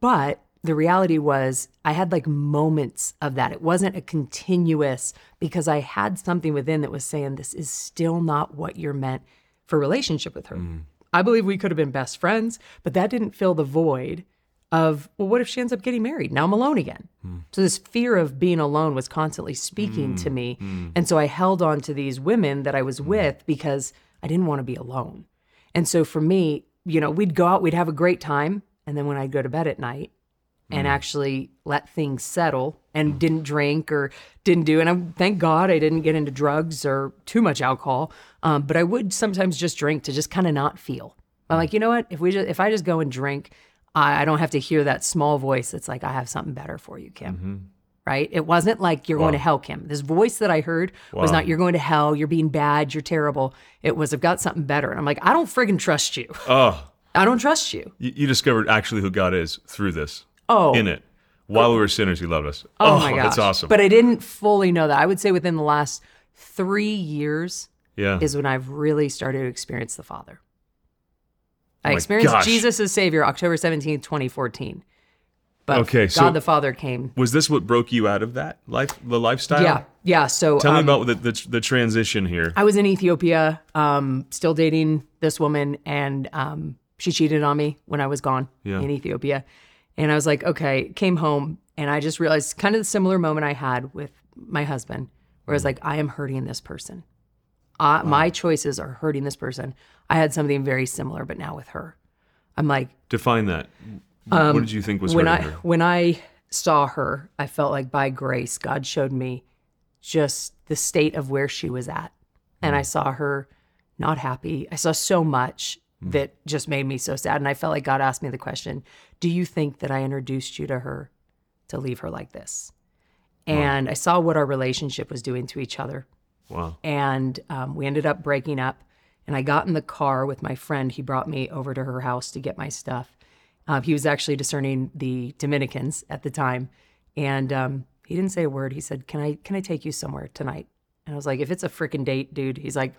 But the reality was, I had like moments of that. It wasn't a continuous because I had something within that was saying, this is still not what you're meant for relationship with her. Mm. I believe we could have been best friends, but that didn't fill the void of, well, what if she ends up getting married? Now I'm alone again. So this fear of being alone was constantly speaking to mm, me. Mm. And so I held on to these women that I was mm. with because I didn't want to be alone. And so for me, you know, we'd go out, we'd have a great time. And then when I'd go to bed at night and actually let things settle and didn't drink or didn't do, and I thank God I didn't get into drugs or too much alcohol. Um, but I would sometimes just drink to just kind of not feel. I'm like, you know what? If we just, if I just go and drink, I, I don't have to hear that small voice that's like, I have something better for you, Kim. Mm-hmm. Right? It wasn't like you're going to hell, Kim. This voice that I heard was not you're going to hell, you're being bad, you're terrible. It was I've got something better. And I'm like, I don't friggin' trust you. Oh, I don't trust you. you, you discovered actually who God is through this. Oh. in it. While we were sinners, He loved us. Oh, oh my gosh. that's awesome. But I didn't fully know that. I would say within the last three years yeah, is when I've really started to experience the Father. I Oh experienced gosh. Jesus as Savior October 17th, 2014. But Okay, God so- the Father came. Was this what broke you out of that life, the lifestyle? Yeah, yeah. So Tell me um, about the, the the transition here. I was in Ethiopia, um, still dating this woman, and um, she cheated on me when I was gone Yeah. in Ethiopia. And I was like, okay, came home, and I just realized kind of the similar moment I had with my husband, where I was like, I am hurting this person. Uh, My choices are hurting this person. I had something very similar, but now with her. I'm like, Define that. what did you think was Um, when I her? when I saw her, I felt like by grace, God showed me just the state of where she was at, and Mm. I saw her not happy. I saw so much Mm. that just made me so sad, and I felt like God asked me the question: Do you think that I introduced you to her to leave her like this? And I saw what our relationship was doing to each other Wow. and um, we ended up breaking up. And I got in the car with my friend. He brought me over to her house to get my stuff. Uh, he was actually discerning the Dominicans at the time, and um, he didn't say a word. He said, "Can I can I take you somewhere tonight?" And I was like, "If it's a freaking date, dude," he's like,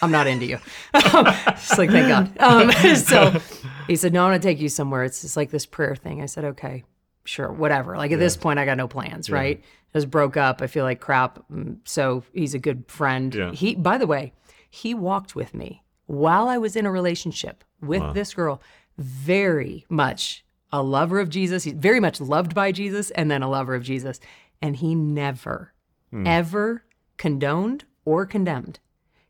"I'm not into you." It's like, thank God. Um, so he said, "No, I'm going to take you somewhere. It's just like this prayer thing." I said, "Okay, sure, whatever." Like at this point, I got no plans, right? Just broke up. I feel like crap. Mm, So he's a good friend. Yeah. He, by the way, he walked with me while I was in a relationship with this girl. Very much a lover of Jesus. He's very much loved by Jesus, and then a lover of Jesus. And he never, ever condoned or condemned.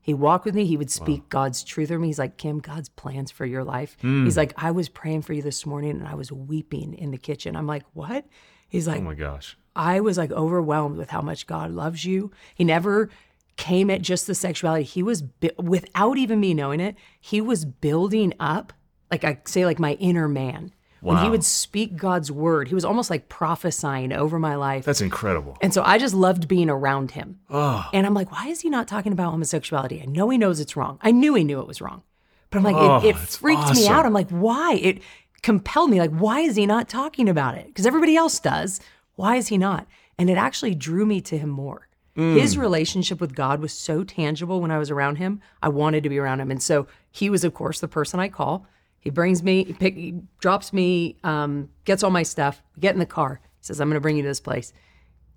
He walked with me. He would speak God's truth over me. He's like, Kim, God's plans for your life. Hmm. He's like, I was praying for you this morning and I was weeping in the kitchen. I'm like, what? He's oh like, Oh my gosh. I was like overwhelmed with how much God loves you. He never came at just the sexuality. He was, without even me knowing it, he was building up, like I say, like my inner man. When he would speak God's word, he was almost like prophesying over my life. That's incredible. And so I just loved being around him. Oh, And I'm like, why is he not talking about homosexuality? I know he knows it's wrong. I knew he knew it was wrong. But I'm like, Oh, it, it freaked me out. I'm like, why? It compelled me. Like, why is he not talking about it? Because everybody else does. Why is he not? And it actually drew me to him more. Mm. His relationship with God was so tangible when I was around him. I wanted to be around him. And so he was, of course, the person I call. He brings me, he pick, he drops me, um, gets all my stuff, get in the car. He says, I'm going to bring you to this place.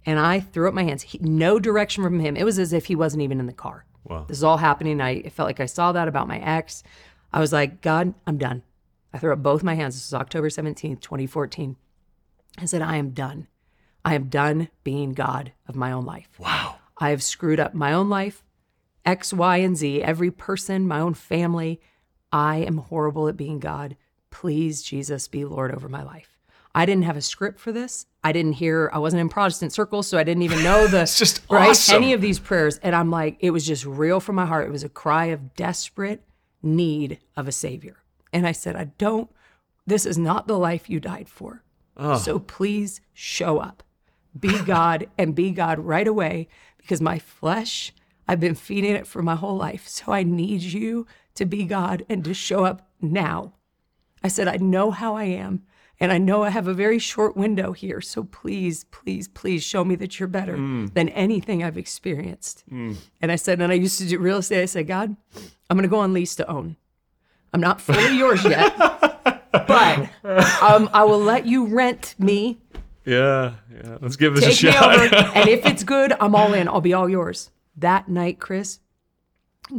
And I threw up my hands. He, no direction from him. It was as if he wasn't even in the car. Wow. This is all happening. I it felt like I saw that about my ex. I was like, God, I'm done. I threw up both my hands. This was October 17th, 2014. I said, I am done. I am done being God of my own life. wow. I have screwed up my own life, X, Y, and Z, every person, my own family. I am horrible at being God. Please, Jesus, be Lord over my life. I didn't have a script for this. I didn't hear, I wasn't in Protestant circles, so I didn't even know the It's just right awesome. any of these prayers. And I'm like, it was just real from my heart. It was a cry of desperate need of a savior. And I said, I don't, this is not the life you died for. So please show up. Be God and be God right away because my flesh, I've been feeding it for my whole life. So I need you to be God and to show up now. I said, I know how I am. And I know I have a very short window here. So please, please, please show me that you're better than anything I've experienced. And I said, and I used to do real estate. I said, God, I'm going to go on lease to own. I'm not fully yours yet, but um, I will let you rent me Yeah. Yeah. Let's give this take a me shot. over. and if it's good, I'm all in. I'll be all yours. That night, Chris,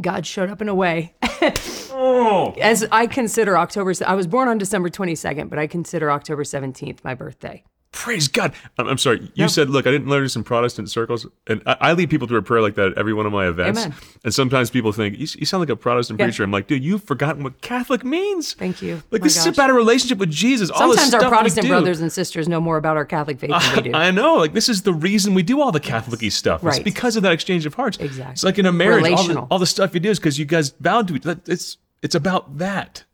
God showed up in a way. oh. As I consider October, I was born on December 22nd, but I consider October 17th my birthday. Praise God. I'm, I'm sorry. You said, look, I didn't learn this in Protestant circles. And I, I lead people through a prayer like that at every one of my events. Amen. And sometimes people think, you, you sound like a Protestant Yeah. preacher. I'm like, dude, you've forgotten what Catholic means. Thank you. Like, My this is about a relationship with Jesus. Sometimes our Protestant brothers and sisters know more about our Catholic faith than we do. I know. Like, this is the reason we do all the Catholic y stuff. It's Right. because of that exchange of hearts. Exactly. It's like in a marriage, all the, Relational. all the stuff you do is because you guys vowed to each It's, it's about that.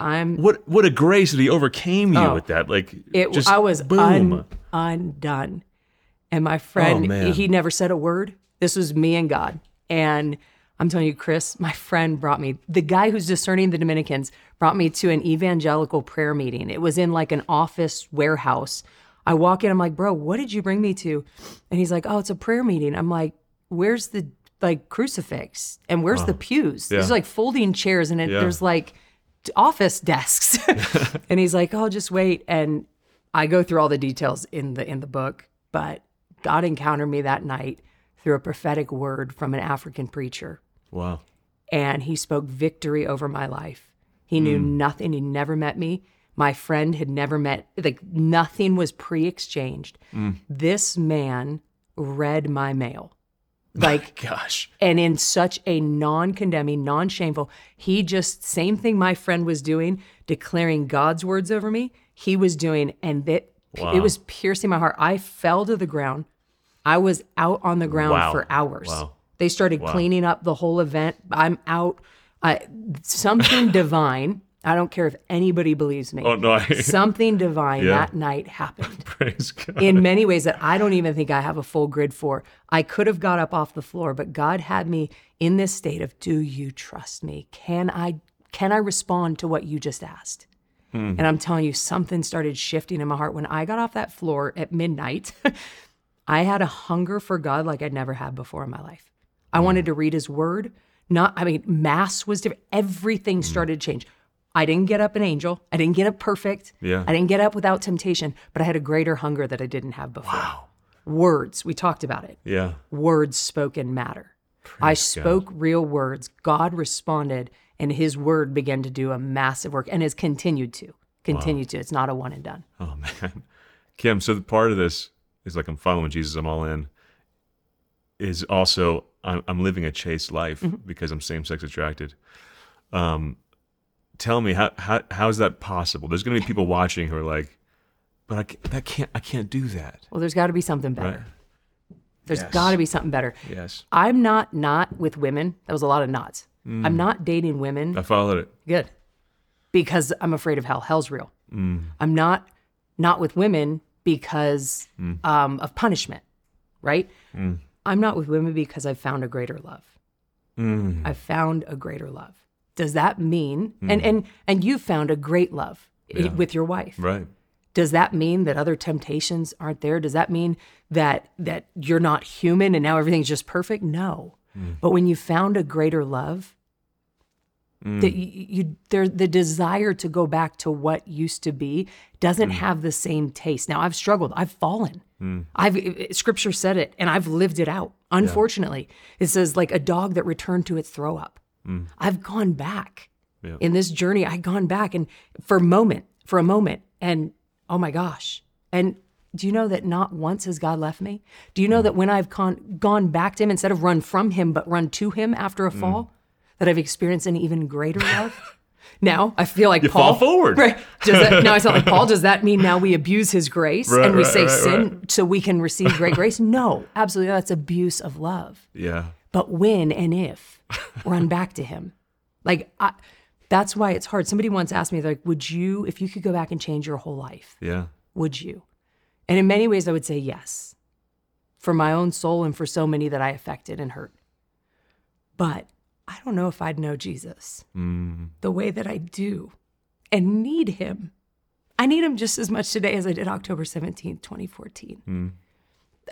I'm What what a grace that he overcame you Oh. with that. Like, it just I was boom. un, undone. And my friend, Oh, he never said a word. This was me and God. And I'm telling you, Chris, my friend brought me, the guy who's discerning the Dominicans brought me to an evangelical prayer meeting. It was in like an office warehouse. I walk in, I'm like, bro, what did you bring me to? And he's like, oh, it's a prayer meeting. I'm like, where's the like crucifix and where's the oh, pews? There's like folding chairs and it, Yeah. there's like office desks. and he's like, oh, just wait. And I go through all the details in the in the book, but God encountered me that night through a prophetic word from an African preacher Wow. and he spoke victory over my life. He knew hmm. nothing. He never met me. My friend had never met, like, nothing was pre exchanged. Hmm. This man read my mail. Like, Gosh. and in such a non condemning, non shameful, he just, same thing my friend was doing, declaring God's words over me, he was doing. And that Wow. it was piercing my heart. I fell to the ground. I was out on the ground Wow. for hours. Wow. They started cleaning up the whole event. I'm out. I, something divine. I don't care if anybody believes me. Oh no! I, Something divine Yeah. that night happened praise God. in many ways that I don't even think I have a full grid for. I could have got up off the floor, but God had me in this state of do you trust me? Can I can I respond to what you just asked? Hmm. And I'm telling you something started shifting in my heart when I got off that floor at midnight. I had a hunger for God like I'd never had before in my life. I hmm. wanted to read his word. Not I mean mass was different. Everything hmm. started to change. I didn't get up an angel. I didn't get up perfect. Yeah. I didn't get up without temptation, but I had a greater hunger that I didn't have before. Wow. Words, we talked about it. Yeah. Words spoken matter. I spoke real words. God responded, and his word began to do a massive work and has continued to. Continued to. It's not a one and done. Oh man, Kim. So the part of this is like I'm following Jesus. I'm all in. Is also I'm, I'm living a chaste life Mm-hmm. because I'm same sex attracted. Um, tell me how how how is that possible? There's going to be people watching who are like, but I ca- that can't I can't do that. Well, there's got to be something better. Right. There's Yes. got to be something better. Yes, I'm not not with women. That was a lot of nots. Mm. I'm not dating women. I followed it. Good. Because I'm afraid of hell. Hell's real. I'm not not with women because um, of punishment, right? I'm not with women because I've found a greater love. I've found a greater love. Does that mean and hmm. and and you found a great love Yeah. with your wife? Right. Does that mean that other temptations aren't there? Does that mean that that you're not human and now everything's just perfect? No. Hmm. But when you found a greater love, hmm. that you, you there the desire to go back to what used to be doesn't have the same taste. Now I've struggled. I've fallen. I've it- it- scripture said it and I've lived it out. Unfortunately, it says like a dog that returned to its throw up. Mm. I've gone back Yeah. in this journey. I've gone back and for a moment, for a moment, and oh my gosh. And do you know that not once has God left me? Do you know mm. that when I've con- gone back to Him instead of run from Him, but run to Him after a mm. fall, that I've experienced an even greater love? now I feel like You Paul. fall forward. Right. Does that, now I sound like Paul. Does that mean now we abuse His grace Right, and we right, say right, sin so we can receive great grace? No, absolutely. That's abuse of love Yeah. But when and if run back to him. Like I, that's why it's hard. Somebody once asked me like would you if you could go back and change your whole life Yeah. would you? And in many ways i would say yes for my own soul and for so many that i affected and hurt. But i don't know if i'd know jesus Mm. the way that i do and need him. I need him just as much today as i did october 17th 2014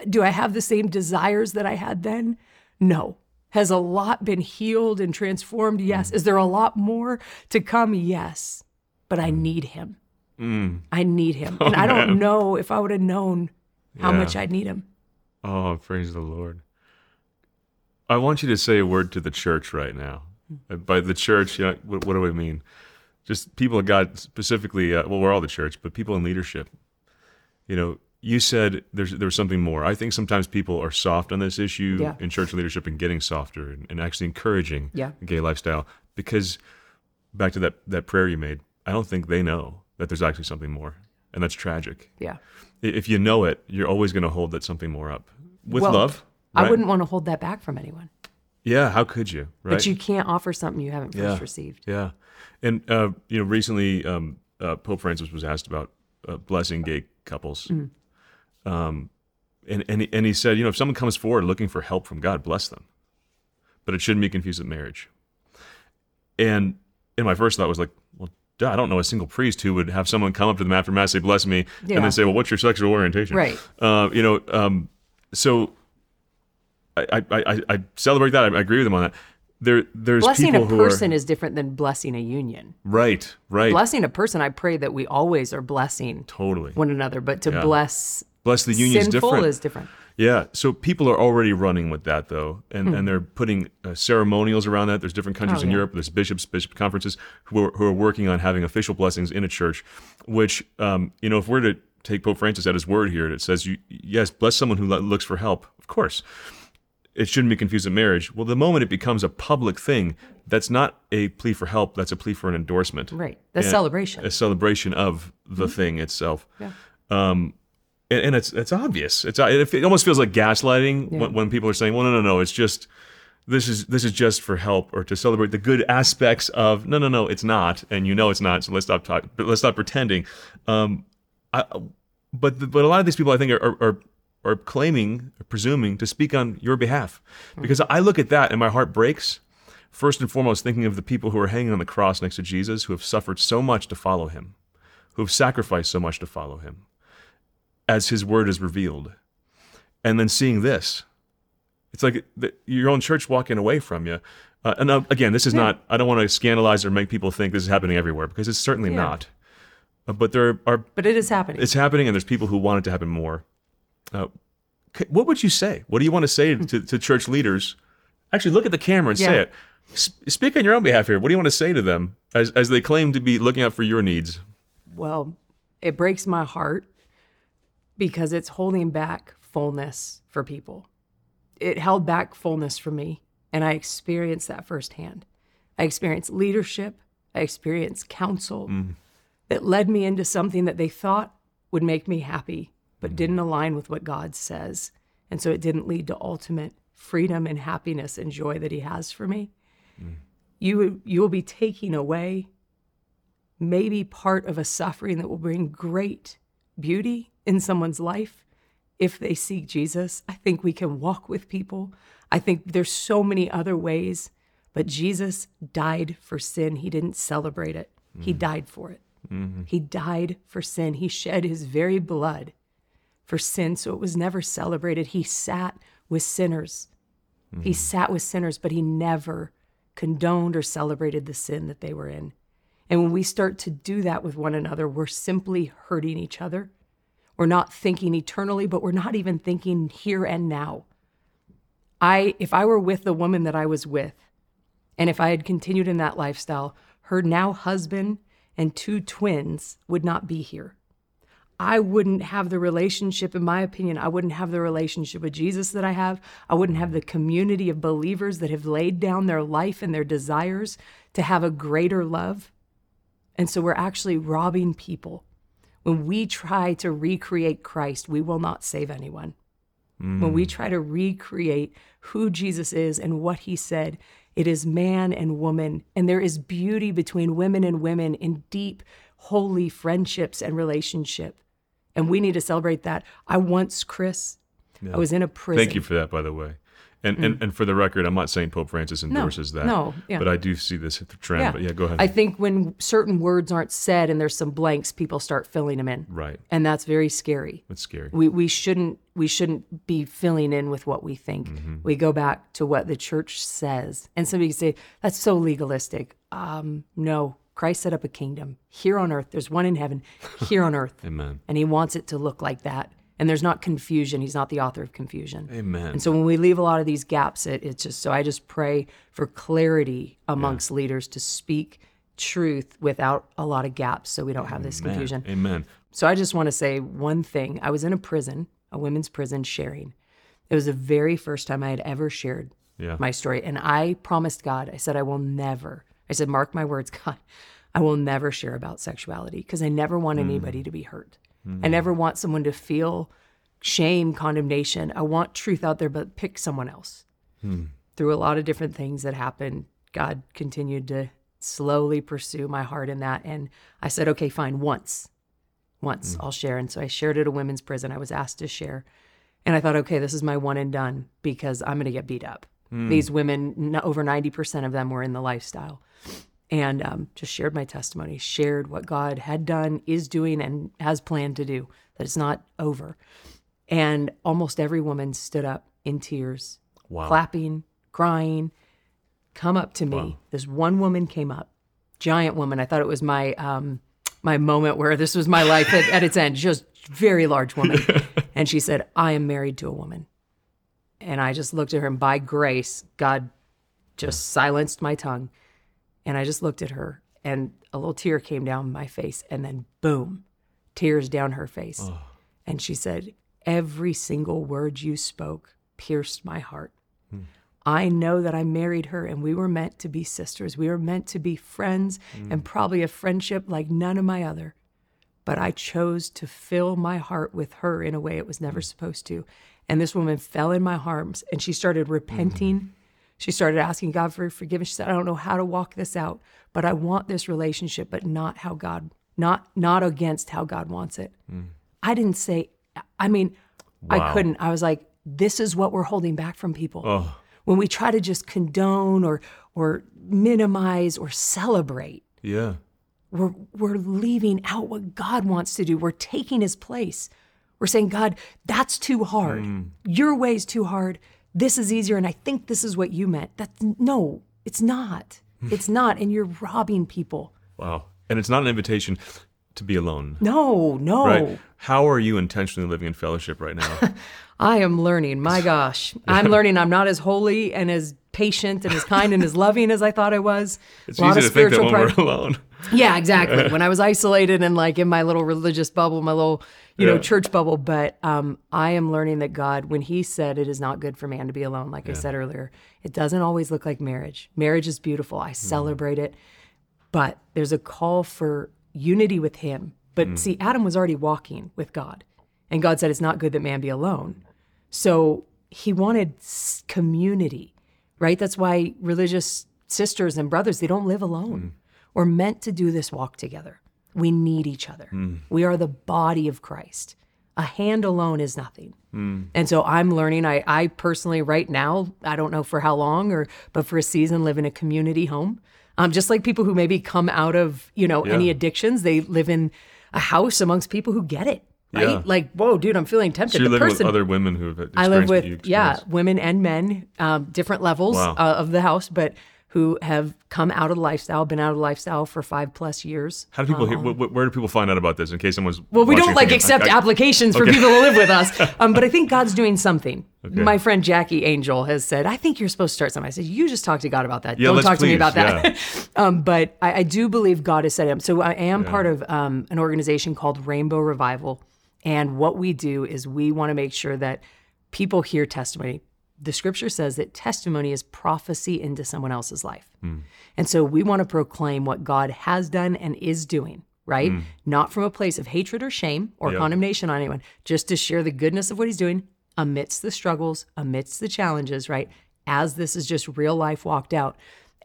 do I have the same desires that I had then? No. Has a lot been healed and transformed? Yes. Is there a lot more to come? Yes. But I need him. Mm. I need him. and I don't know if I would have known how Yeah. much I'd need him. Oh, praise the Lord. I want you to say a word to the church right now. Uh, By the church, you know, what, what do I mean? Just people of God, specifically, uh, well, we're all the church, but people in leadership. You know, you said there's there's something more. I think sometimes people are soft on this issue Yeah. in church leadership and getting softer and, and actually encouraging Yeah. gay lifestyle because back to that that prayer you made, I don't think they know that there's actually something more, and that's tragic. Yeah. If you know it, you're always going to hold that something more up with Well, love. I wouldn't want to hold that back from anyone. Yeah, how could you? Right? But you can't offer something you haven't first Yeah. received. yeah, and uh, you know, recently um, uh, Pope Francis was asked about uh, blessing gay couples, Mm. Um, and and he, and he said, you know, if someone comes forward looking for help from God, bless them, but it shouldn't be confused with marriage. And and my first thought was like, well, duh, I don't know a single priest who would have someone come up to them after mass say, "Bless me," and then say, "Well, what's your sexual orientation?" Right. Uh, you know, um, so I, I, I, I celebrate that. I agree with him on that. there there's blessing a person are is different than blessing a union. right, right, Blessing a person, I pray that we always are blessing totally. one another, but to bless Bless the Union sinful different. is different. Yeah, so people are already running with that though, and, Hmm. and they're putting uh, ceremonials around that. There's different countries Oh, in yeah. Europe. There's bishops, bishop conferences who are, who are working on having official blessings in a church. Which, um, you know, if we're to take Pope Francis at his word here, it says, "You yes, bless someone who looks for help." Of course, it shouldn't be confused with marriage. Well, the moment it becomes a public thing, that's not a plea for help. That's a plea for an endorsement. Right. The celebration. A celebration of the Mm-hmm. thing itself Yeah. And, and it's it's obvious. It's it, almost feels like gaslighting when, when people are saying, "Well, no, no, no, it's just this is this is just for help or to celebrate the good aspects of." No, no, no, it's not, and you know it's not. So let's stop talking. But let's stop pretending. Um, I, but the, but a lot of these people, I think, are are, are claiming, presuming to speak on your behalf, because I look at that and my heart breaks. First and foremost, thinking of the people who are hanging on the cross next to Jesus, who have suffered so much to follow him, who have sacrificed so much to follow him as his word is revealed. And then seeing this, it's like the, your own church walking away from you. Uh, and uh, again, this is not, I don't want to scandalize or make people think this is happening everywhere because it's certainly Yeah. not. Uh, but there are, but it is happening. it's happening and there's people who want it to happen more. Uh, what would you say? What do you want to say to, to church leaders? Actually, look at the camera and say it. S- speak on your own behalf here. What do you want to say to them as, as they claim to be looking out for your needs? well, it breaks my heart because it's holding back fullness for people. It held back fullness for me, and I experienced that firsthand. I experienced leadership, I experienced counsel mm-hmm. that led me into something that they thought would make me happy, but mm-hmm. didn't align with what God says. And so it didn't lead to ultimate freedom and happiness and joy that He has for me. Mm-hmm. You, you will be taking away maybe part of a suffering that will bring great beauty in someone's life if they seek Jesus. I think we can walk with people. I think there's so many other ways, but Jesus died for sin. He didn't celebrate it. He mm. died for it. Mm-hmm. He died for sin. He shed his very blood for sin, so it was never celebrated. He sat with sinners. He mm-hmm. sat with sinners, but he never condoned or celebrated the sin that they were in. And when we start to do that with one another, we're simply hurting each other. We're not thinking eternally, but we're not even thinking here and now. I if I were with the woman that I was with, and if I had continued in that lifestyle, her now husband and two twins would not be here. I wouldn't have the relationship, in my opinion, I wouldn't have the relationship with Jesus that I have. I wouldn't have the community of believers that have laid down their life and their desires to have a greater love. And so we're actually robbing people. When we try to recreate Christ, we will not save anyone. When we try to recreate who Jesus is and what he said, it is man and woman. And there is beauty between women and women in deep, holy friendships and relationship. And we need to celebrate that. I once, Chris, I was in a prison. Thank you for that, by the way. And, and and for the record, I'm not saying Pope Francis endorses that. Mm. no, yeah. But I do see this trend. But yeah, go ahead. I think when certain words aren't said and there's some blanks, people start filling them in. right. And that's very scary. That's scary. We, we shouldn't we shouldn't be filling in with what we think. Mm-hmm. We go back to what the church says. And somebody can say that's so legalistic. Um, no, Christ set up a kingdom here on earth. There's one in heaven, here on earth, Amen. and He wants it to look like that. And there's not confusion. He's not the author of confusion. Amen. And so when we leave a lot of these gaps, it, it's just so I just pray for clarity amongst leaders to speak truth without a lot of gaps so we don't have this Amen. confusion. Amen. So I just want to say one thing. I was in a prison, a women's prison, sharing. It was the very first time I had ever shared Yeah. my story. And I promised God, I said, I will never, I said, mark my words, God, I will never share about sexuality because I never want hmm. anybody to be hurt. I never want someone to feel shame, condemnation. I want truth out there, but pick someone else. Through a lot of different things that happened, God continued to slowly pursue my heart in that. And I said, okay, fine, once, once mm. I'll share. And so I shared it at a women's prison. I was asked to share. And I thought, okay, this is my one and done because I'm going to get beat up. Mm. These women, over 90% of them were in the lifestyle. And um, just shared my testimony, shared what God had done, is doing, and has planned to do, that it's not over. And almost every woman stood up in tears, Wow. clapping, crying. come up to me. This one woman came up, giant woman. I thought it was my um, my moment where this was my life at, at its end. Just very large woman, and she said, "I am married to a woman." And I just looked at her, and by grace, God just silenced my tongue. And I just looked at her, and a little tear came down my face, and then boom, tears down her face. And she said, Every single word you spoke pierced my heart. Hmm. I know that I married her and we were meant to be sisters. We were meant to be friends hmm. and probably a friendship like none of my other. But I chose to fill my heart with her in a way it was never hmm. supposed to. And this woman fell in my arms and she started repenting. She started asking God for forgiveness. She said, I don't know how to walk this out, but I want this relationship, but not how God, not not against how God wants it. Mm. I didn't say, I mean, I couldn't. I was like, this is what we're holding back from people. Oh, When we try to just condone or or minimize or celebrate, yeah. we're we're leaving out what God wants to do. We're taking his place. We're saying, God, that's too hard. Mm. Your way's too hard. This is easier, and I think this is what you meant. That's no, it's not. Hmm. It's not, and you're robbing people. Wow. And it's not an invitation to be alone. No, no. Right? How are you intentionally living in fellowship right now? I am learning. My gosh, I'm learning. I'm not as holy and as patient and as kind and as loving as I thought I was. It's A lot of to think pride- we're alone. Yeah, exactly. when I was isolated and like in my little religious bubble, my little, you know, church bubble. But um, I am learning that God, when He said it is not good for man to be alone, like I said earlier, it doesn't always look like marriage. Marriage is beautiful. I mm. celebrate it. But there's a call for unity with Him. But mm. see, Adam was already walking with God. And God said it's not good that man be alone. So he wanted community, right? That's why religious sisters and brothers, they don't live alone. Mm. We're meant to do this walk together. We need each other. We are the body of Christ. A hand alone is nothing. And so I'm learning. I, I personally, right now, I don't know for how long or, but for a season, live in a community home. Um, just like people who maybe come out of, you know, any addictions, they live in a house amongst people who get it, right? Yeah. Like, whoa, dude, I'm feeling tempted. So you the live person, with other women who have experienced I live with yeah, women and men, um, different levels Wow. uh, of the house, but who have come out of the lifestyle, been out of the lifestyle for five plus years. How do people hear? Wh- wh- where do people find out about this? In case someone's Well, we don't like thinking, accept I- I- applications for people to live with us, um, but I think God's doing something. My friend Jackie Angel has said, "I think you're supposed to start something." I said, "You just talk to God about that. Yeah, don't talk to me about that." um, but I, I do believe God has set him. So I am part of um, an organization called Rainbow Revival, and what we do is we want to make sure that people hear testimony. The scripture says that testimony is prophecy into someone else's life. Hmm. And so we want to proclaim what God has done and is doing, right? Hmm. Not from a place of hatred or shame or Yep. condemnation on anyone, just to share the goodness of what he's doing amidst the struggles, amidst the challenges, right? As this is just real life walked out.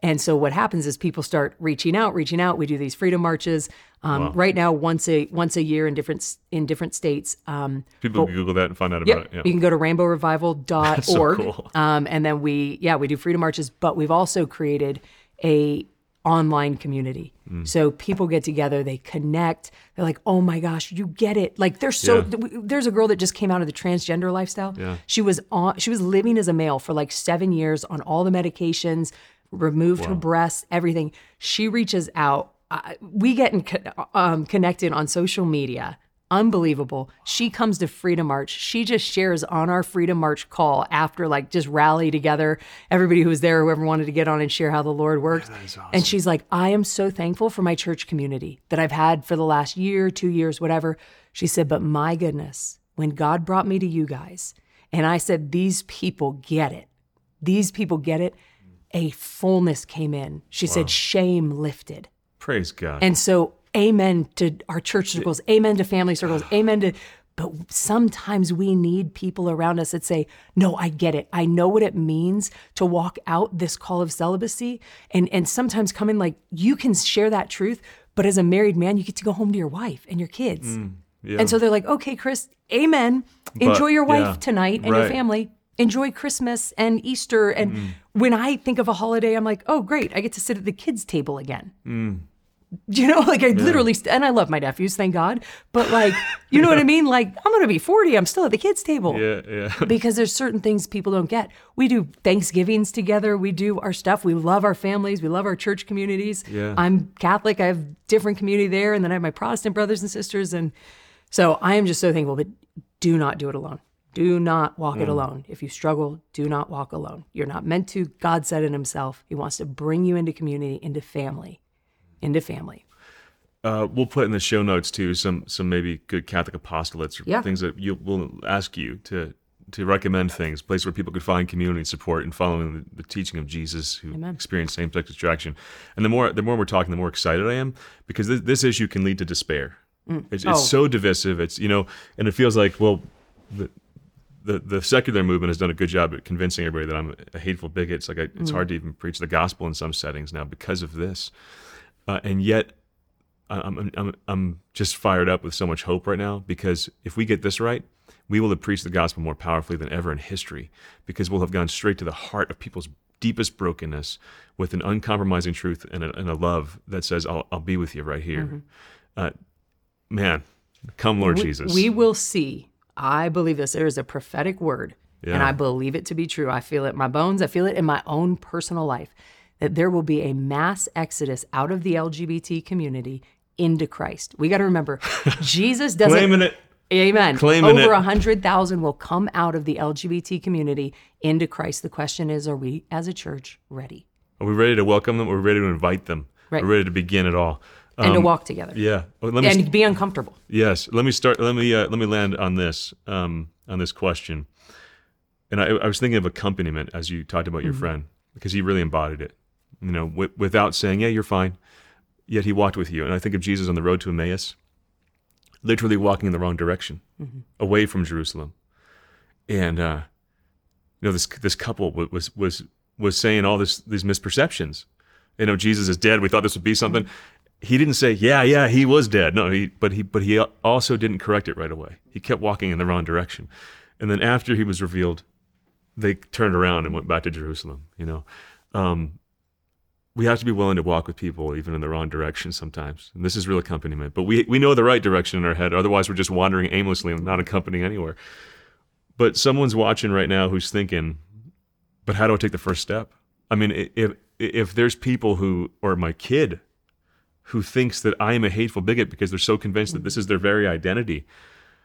And so what happens is people start reaching out, reaching out. We do these freedom marches um, right now once a once a year in different in different states. Um, People can Google that and find out Yep. about it. Yeah. You can go to rainbowrevival.org. so cool. um, and then we, yeah, we do freedom marches, but we've also created a online community. Mm. So people get together, they connect. They're like, "Oh my gosh, you get it!" Like there's so Yeah. there's a girl that just came out of the transgender lifestyle. Yeah. She was on she was living as a male for like 7 years on all the medications, removed her breasts, everything. She reaches out. Uh, we get in, um, connected on social media. Unbelievable. She comes to Freedom March. She just shares on our Freedom March call after like just rally together, everybody who was there, whoever wanted to get on and share how the Lord worked. And she's like, I am so thankful for my church community that I've had for the last year, two years, whatever. She said, but my goodness, when God brought me to you guys, and I said, these people get it. These people get it. A fullness came in. She said, shame lifted. Praise God. And so, amen to our church circles, amen to family circles, amen to. But sometimes we need people around us that say, No, I get it. I know what it means to walk out this call of celibacy. And, and sometimes come in like, you can share that truth, but as a married man, you get to go home to your wife and your kids. Mm, yeah. And so they're like, Okay, Chris, amen. Enjoy your wife yeah, tonight and your family. Enjoy Christmas and Easter. And mm-hmm. when I think of a holiday, I'm like, Oh, great. I get to sit at the kids' table again mm. You know, like I literally, st- and I love my nephews, thank God. But like, you know what I mean? Like, I'm going to be 40. I'm still at the kids' table. Yeah, yeah. because there's certain things people don't get. We do Thanksgivings together. We do our stuff. We love our families. We love our church communities. Yeah. I'm Catholic. I have different community there, and then I have my Protestant brothers and sisters, and so I am just so thankful. But do not do it alone. Do not walk it alone. If you struggle, do not walk alone. You're not meant to. God said it Himself. He wants to bring you into community, into family, into family. Uh, we'll put in the show notes too some some maybe good Catholic apostolates or Yeah. things that you will ask you to to recommend things, place where people could find community and support and following the, the teaching of Jesus who Amen. experienced same sex attraction. And the more the more we're talking, the more excited I am because this, this issue can lead to despair. It's, it's Oh. so divisive. It's you know, and it feels like well, the, the the secular movement has done a good job at convincing everybody that I'm a hateful bigot. It's like I, it's hard to even preach the gospel in some settings now because of this, uh, and yet I'm, I'm I'm just fired up with so much hope right now because if we get this right, we will have preached the gospel more powerfully than ever in history because we'll have gone straight to the heart of people's deepest brokenness with an uncompromising truth and a, and a love that says I'll I'll be with you right here. Uh, man, come Lord We- Jesus. We will see. I believe this. There is a prophetic word, and I believe it to be true. I feel it in my bones. I feel it in my own personal life that there will be a mass exodus out of the LGBT community into Christ. We got to remember, Jesus doesn't. claiming it. Amen. Claiming Over a hundred thousand will come out of the LGBT community into Christ. The question is, are we as a church ready Are we ready to welcome them? Are We're ready to invite them. Right. We're ready to begin it all. And to Um, walk together Yeah. Well, let me and be uncomfortable? Yes, let me start. Let me uh, let me land on this um, on this question. And I, I was thinking of accompaniment as you talked about your friend because he really embodied it. You know, wi- without saying, "Yeah, you're fine," yet he walked with you. And I think of Jesus on the road to Emmaus, literally walking in the wrong direction, away from Jerusalem. And uh, you know, this this couple wa- was was was saying all this these misperceptions. You know, Jesus is dead. We thought this would be something. He didn't say, "Yeah, yeah, he was dead." No, he, but he but he also didn't correct it right away. He kept walking in the wrong direction. And then after he was revealed, they turned around and went back to Jerusalem. You know, um, we have to be willing to walk with people even in the wrong direction sometimes. And this is real accompaniment. But we we know the right direction in our head. Otherwise, we're just wandering aimlessly and not accompanying anywhere. But someone's watching right now who's thinking, "But how do I take the first step?" I mean, if if there's people who, or my kid, who thinks that I am a hateful bigot because they're so convinced that this is their very identity,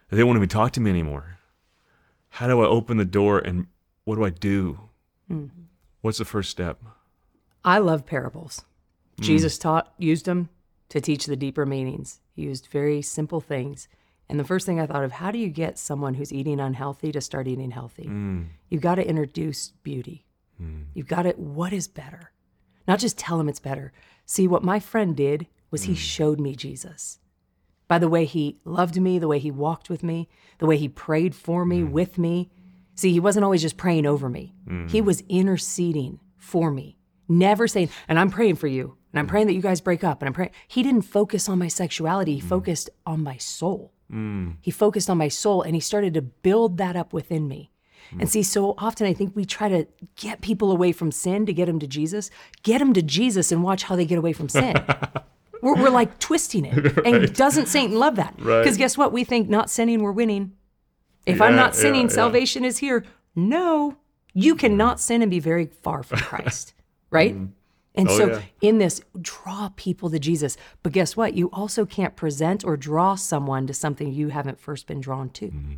they won't even talk to me anymore. How do I open the door and what do I do? Mm. What's the first step? I love parables. Mm. Jesus taught, used them to teach the deeper meanings. He used very simple things. And the first thing I thought of, how do you get someone who's eating unhealthy to start eating healthy? Mm. You've got to introduce beauty. You've got to, what is better? Not just tell him it's better. See, what my friend did was he mm. showed me Jesus by the way he loved me, the way he walked with me, the way he prayed for me, mm. with me. See, he wasn't always just praying over me, mm. he was interceding for me, never saying, and I'm praying for you, and I'm praying that you guys break up, and I'm praying. He didn't focus on my sexuality, he focused on my soul. He focused on my soul, and he started to build that up within me. And see, so often I think we try to get people away from sin to get them to Jesus. Get them to Jesus and watch how they get away from sin. we're, we're like twisting it. And doesn't Satan love that? Right. Because guess what? We think not sinning, we're winning. If I'm not sinning, yeah, yeah. salvation is here. No, you cannot sin and be very far from Christ, right? And Oh, so, yeah. in this, draw people to Jesus. But guess what? You also can't present or draw someone to something you haven't first been drawn to. Mm-hmm.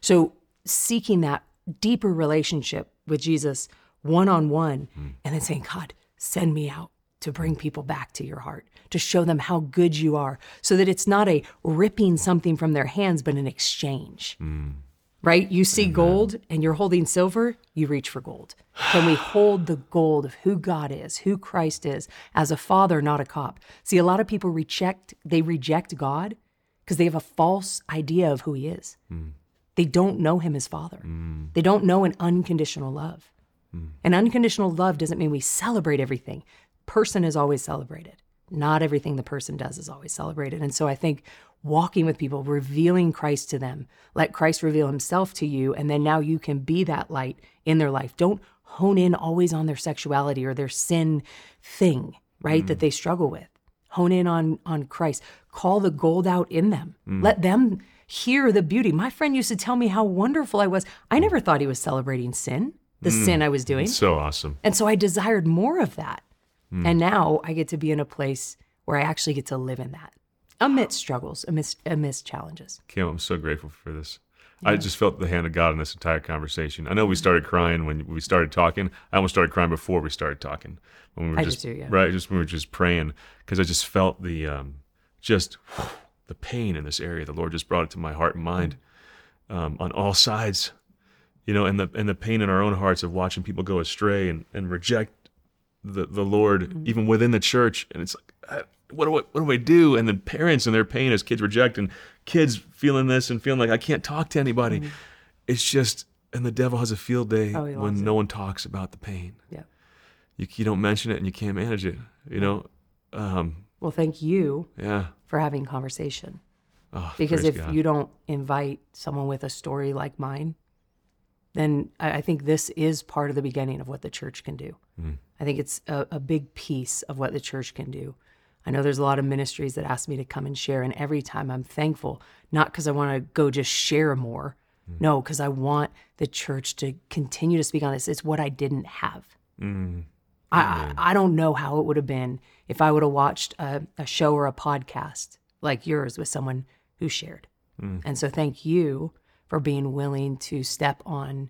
So, seeking that deeper relationship with Jesus one on one, Mm. and then saying, God, send me out to bring people back to your heart, to show them how good you are, so that it's not a ripping something from their hands, but an exchange. Right? You see gold and you're holding silver, you reach for gold. Can we hold the gold of who God is, who Christ is, as a father, not a cop? See, a lot of people reject they reject God because they have a false idea of who he is. They don't know him as father. Mm. They don't know an unconditional love. Mm. And unconditional love doesn't mean we celebrate everything. Person is always celebrated. Not everything the person does is always celebrated. And so I think walking with people, revealing Christ to them, let Christ reveal himself to you, and then now you can be that light in their life. Don't hone in always on their sexuality or their sin thing, right? That mm. they struggle with. hone in on on Christ. Call the gold out in them. Let them hear the beauty. My friend used to tell me how wonderful I was. I never mm. thought he was celebrating sin, the mm. sin I was doing. So awesome. And so I desired more of that. Mm. And now I get to be in a place where I actually get to live in that amidst struggles, amidst, amidst challenges. Kim, I'm so grateful for this. I just felt the hand of God in this entire conversation. I know we started crying when we started talking. I almost started crying before we started talking. When we were I did just too, yeah. right, just when we were just praying because I just felt the um, just the pain in this area. The Lord just brought it to my heart and mind um, on all sides, you know, and the and the pain in our own hearts of watching people go astray and, and reject the the Lord Mm-hmm. even within the church. And it's like, what do I, what do I do? And then parents and their pain as kids reject and kids feeling this and feeling like I can't talk to anybody. It's just and the devil has a field day Mm-hmm. Oh, when it. no one talks about the pain. Yeah. You you don't mention it and you can't manage it. You know, um, Well, thank you yeah. For having conversation. Oh, Because if God. you don't invite someone with a story like mine, then I, I think this is part of the beginning of what the church can do. Hmm. I think it's a, a big piece of what the church can do. I know there's a lot of ministries that ask me to come and share, and every time I'm thankful, not because I want to go just share more, hmm. no, because I want the church to continue to speak on this. It's what I didn't have. I, I I don't know how it would have been if I would have watched a, a show or a podcast like yours with someone who shared. And so, thank you for being willing to step on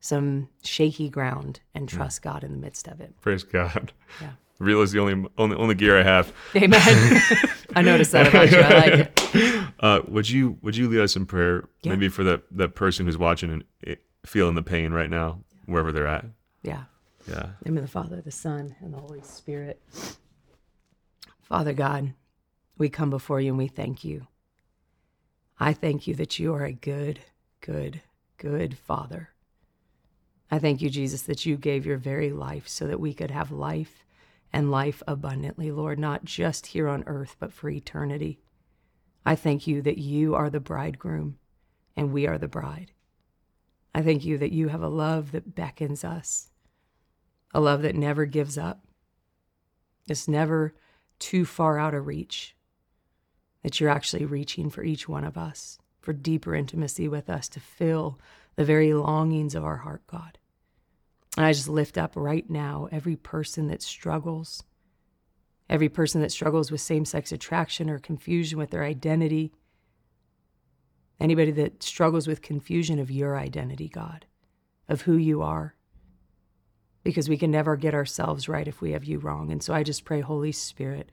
some shaky ground and trust God in the midst of it. praise God. Yeah. Real is the only only only gear I have. Amen. I noticed that about you. I like it. Uh, would you would you lead us in prayer, Yeah. maybe for that that person who's watching and eh, feeling the pain right now, wherever they're at? Yeah. Yeah. Name of the Father, the Son, and the Holy Spirit. Father God, we come before you and we thank you. I thank you that you are a good, good, good Father. I thank you, Jesus, that you gave your very life so that we could have life and life abundantly, Lord, not just here on earth, but for eternity. I thank you that you are the bridegroom and we are the bride. I thank you that you have a love that beckons us a love that never gives up. It's never too far out of reach. That you're actually reaching for each one of us, for deeper intimacy with us, to fill the very longings of our heart, God. And I just lift up right now every person that struggles, every person that struggles with same sex attraction or confusion with their identity, anybody that struggles with confusion of your identity, God, of who you are because we can never get ourselves right if we have you wrong. And so I just pray, Holy Spirit,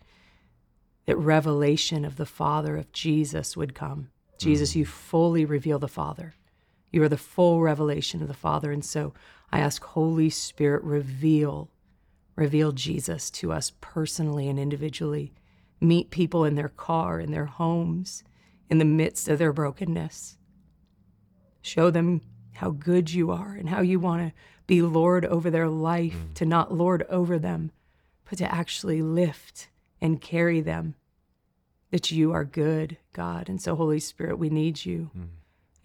that revelation of the Father of Jesus would come. Jesus, mm. you fully reveal the Father. You are the full revelation of the Father. And so I ask, Holy Spirit, reveal, reveal Jesus to us personally and individually. Meet people in their car, in their homes, in the midst of their brokenness. Show them how good you are and how you want to be Lord over their life, mm. to not Lord over them, but to actually lift and carry them. That you are good, God. And so, Holy Spirit, we need you. Mm.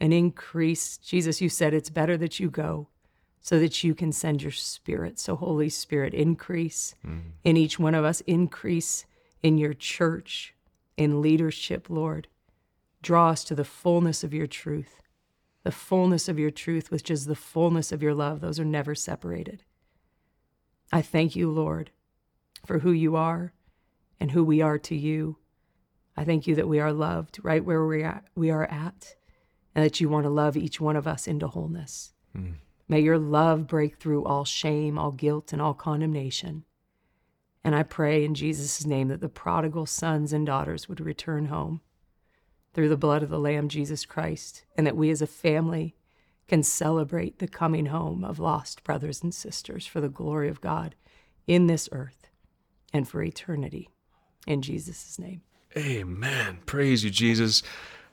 And increase. Jesus, you said it's better that you go so that you can send your spirit. So, Holy Spirit, increase mm. in each one of us, increase in your church, in leadership, Lord. Draw us to the fullness of your truth the fullness of your truth, which is the fullness of your love. Those are never separated. I thank you, Lord, for who you are and who we are to you. I thank you that we are loved right where we are, we are at, and that you want to love each one of us into wholeness. Hmm. May your love break through all shame, all guilt, and all condemnation. And I pray in Jesus' name that the prodigal sons and daughters would return home through the blood of the Lamb, Jesus Christ, and that we as a family can celebrate the coming home of lost brothers and sisters for the glory of God in this earth and for eternity. In Jesus' name. Amen. Praise you, Jesus.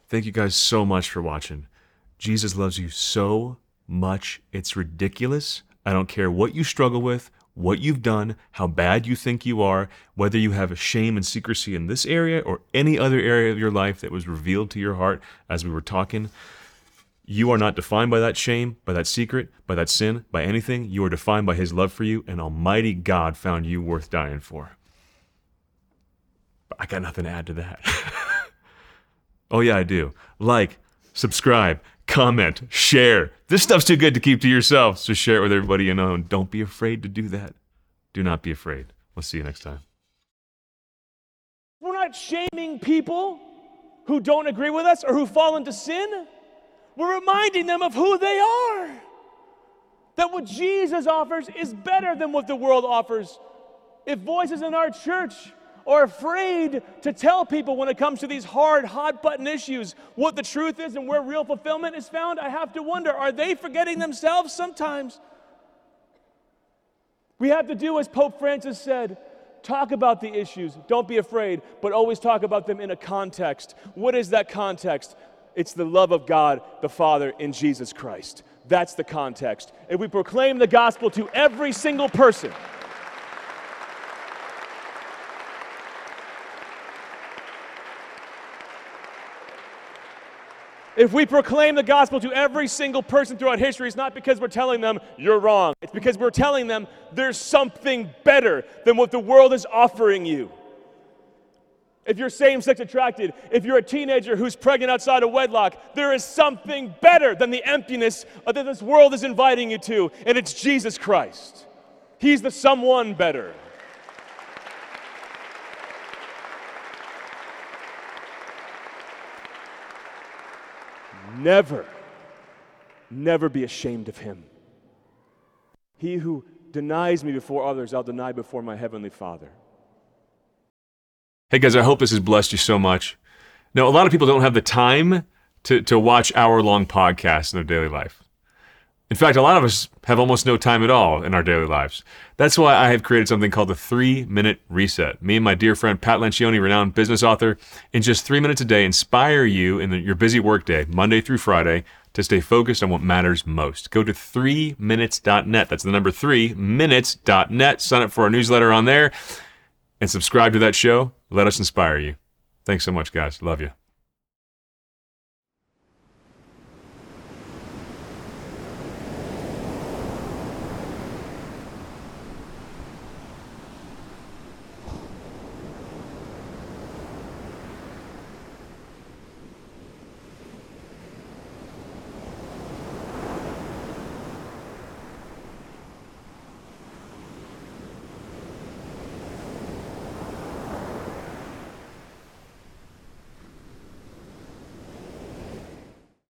Thank you guys so much for watching. Jesus loves you so much. It's ridiculous. I don't care what you struggle with, what you've done, how bad you think you are, whether you have a shame and secrecy in this area or any other area of your life that was revealed to your heart as we were talking. You are not defined by that shame, by that secret, by that sin, by anything. You are defined by His love for you, and Almighty God found you worth dying for. But I got nothing to add to that. oh, yeah, I do. Like, subscribe, comment, share. This stuff's too good to keep to yourself, so share it with everybody you know. And don't be afraid to do that. Do not be afraid. We'll see you next time. We're not shaming people who don't agree with us or who fall into sin. We're reminding them of who they are. That what Jesus offers is better than what the world offers. If voices in our church are afraid to tell people when it comes to these hard, hot button issues what the truth is and where real fulfillment is found, I have to wonder are they forgetting themselves sometimes? We have to do as Pope Francis said talk about the issues, don't be afraid, but always talk about them in a context. What is that context? It's the love of God the Father in Jesus Christ. That's the context. If we proclaim the gospel to every single person, If we proclaim the gospel to every single person throughout history, it's not because we're telling them you're wrong. It's because we're telling them there's something better than what the world is offering you. If you're same sex attracted, if you're a teenager who's pregnant outside of wedlock, there is something better than the emptiness that this world is inviting you to, and it's Jesus Christ. He's the someone better. Never, never be ashamed of him. He who denies me before others, I'll deny before my heavenly Father. Hey guys, I hope this has blessed you so much. Now, a lot of people don't have the time to, to watch hour long podcasts in their daily life. In fact, a lot of us have almost no time at all in our daily lives. That's why I have created something called the three minute reset. Me and my dear friend Pat Lencioni, renowned business author, in just three minutes a day, inspire you in your busy workday, Monday through Friday, to stay focused on what matters most. Go to 3minutes.net. That's the number 3 minutes.net. Sign up for our newsletter on there and subscribe to that show. Let us inspire you. Thanks so much, guys. Love you.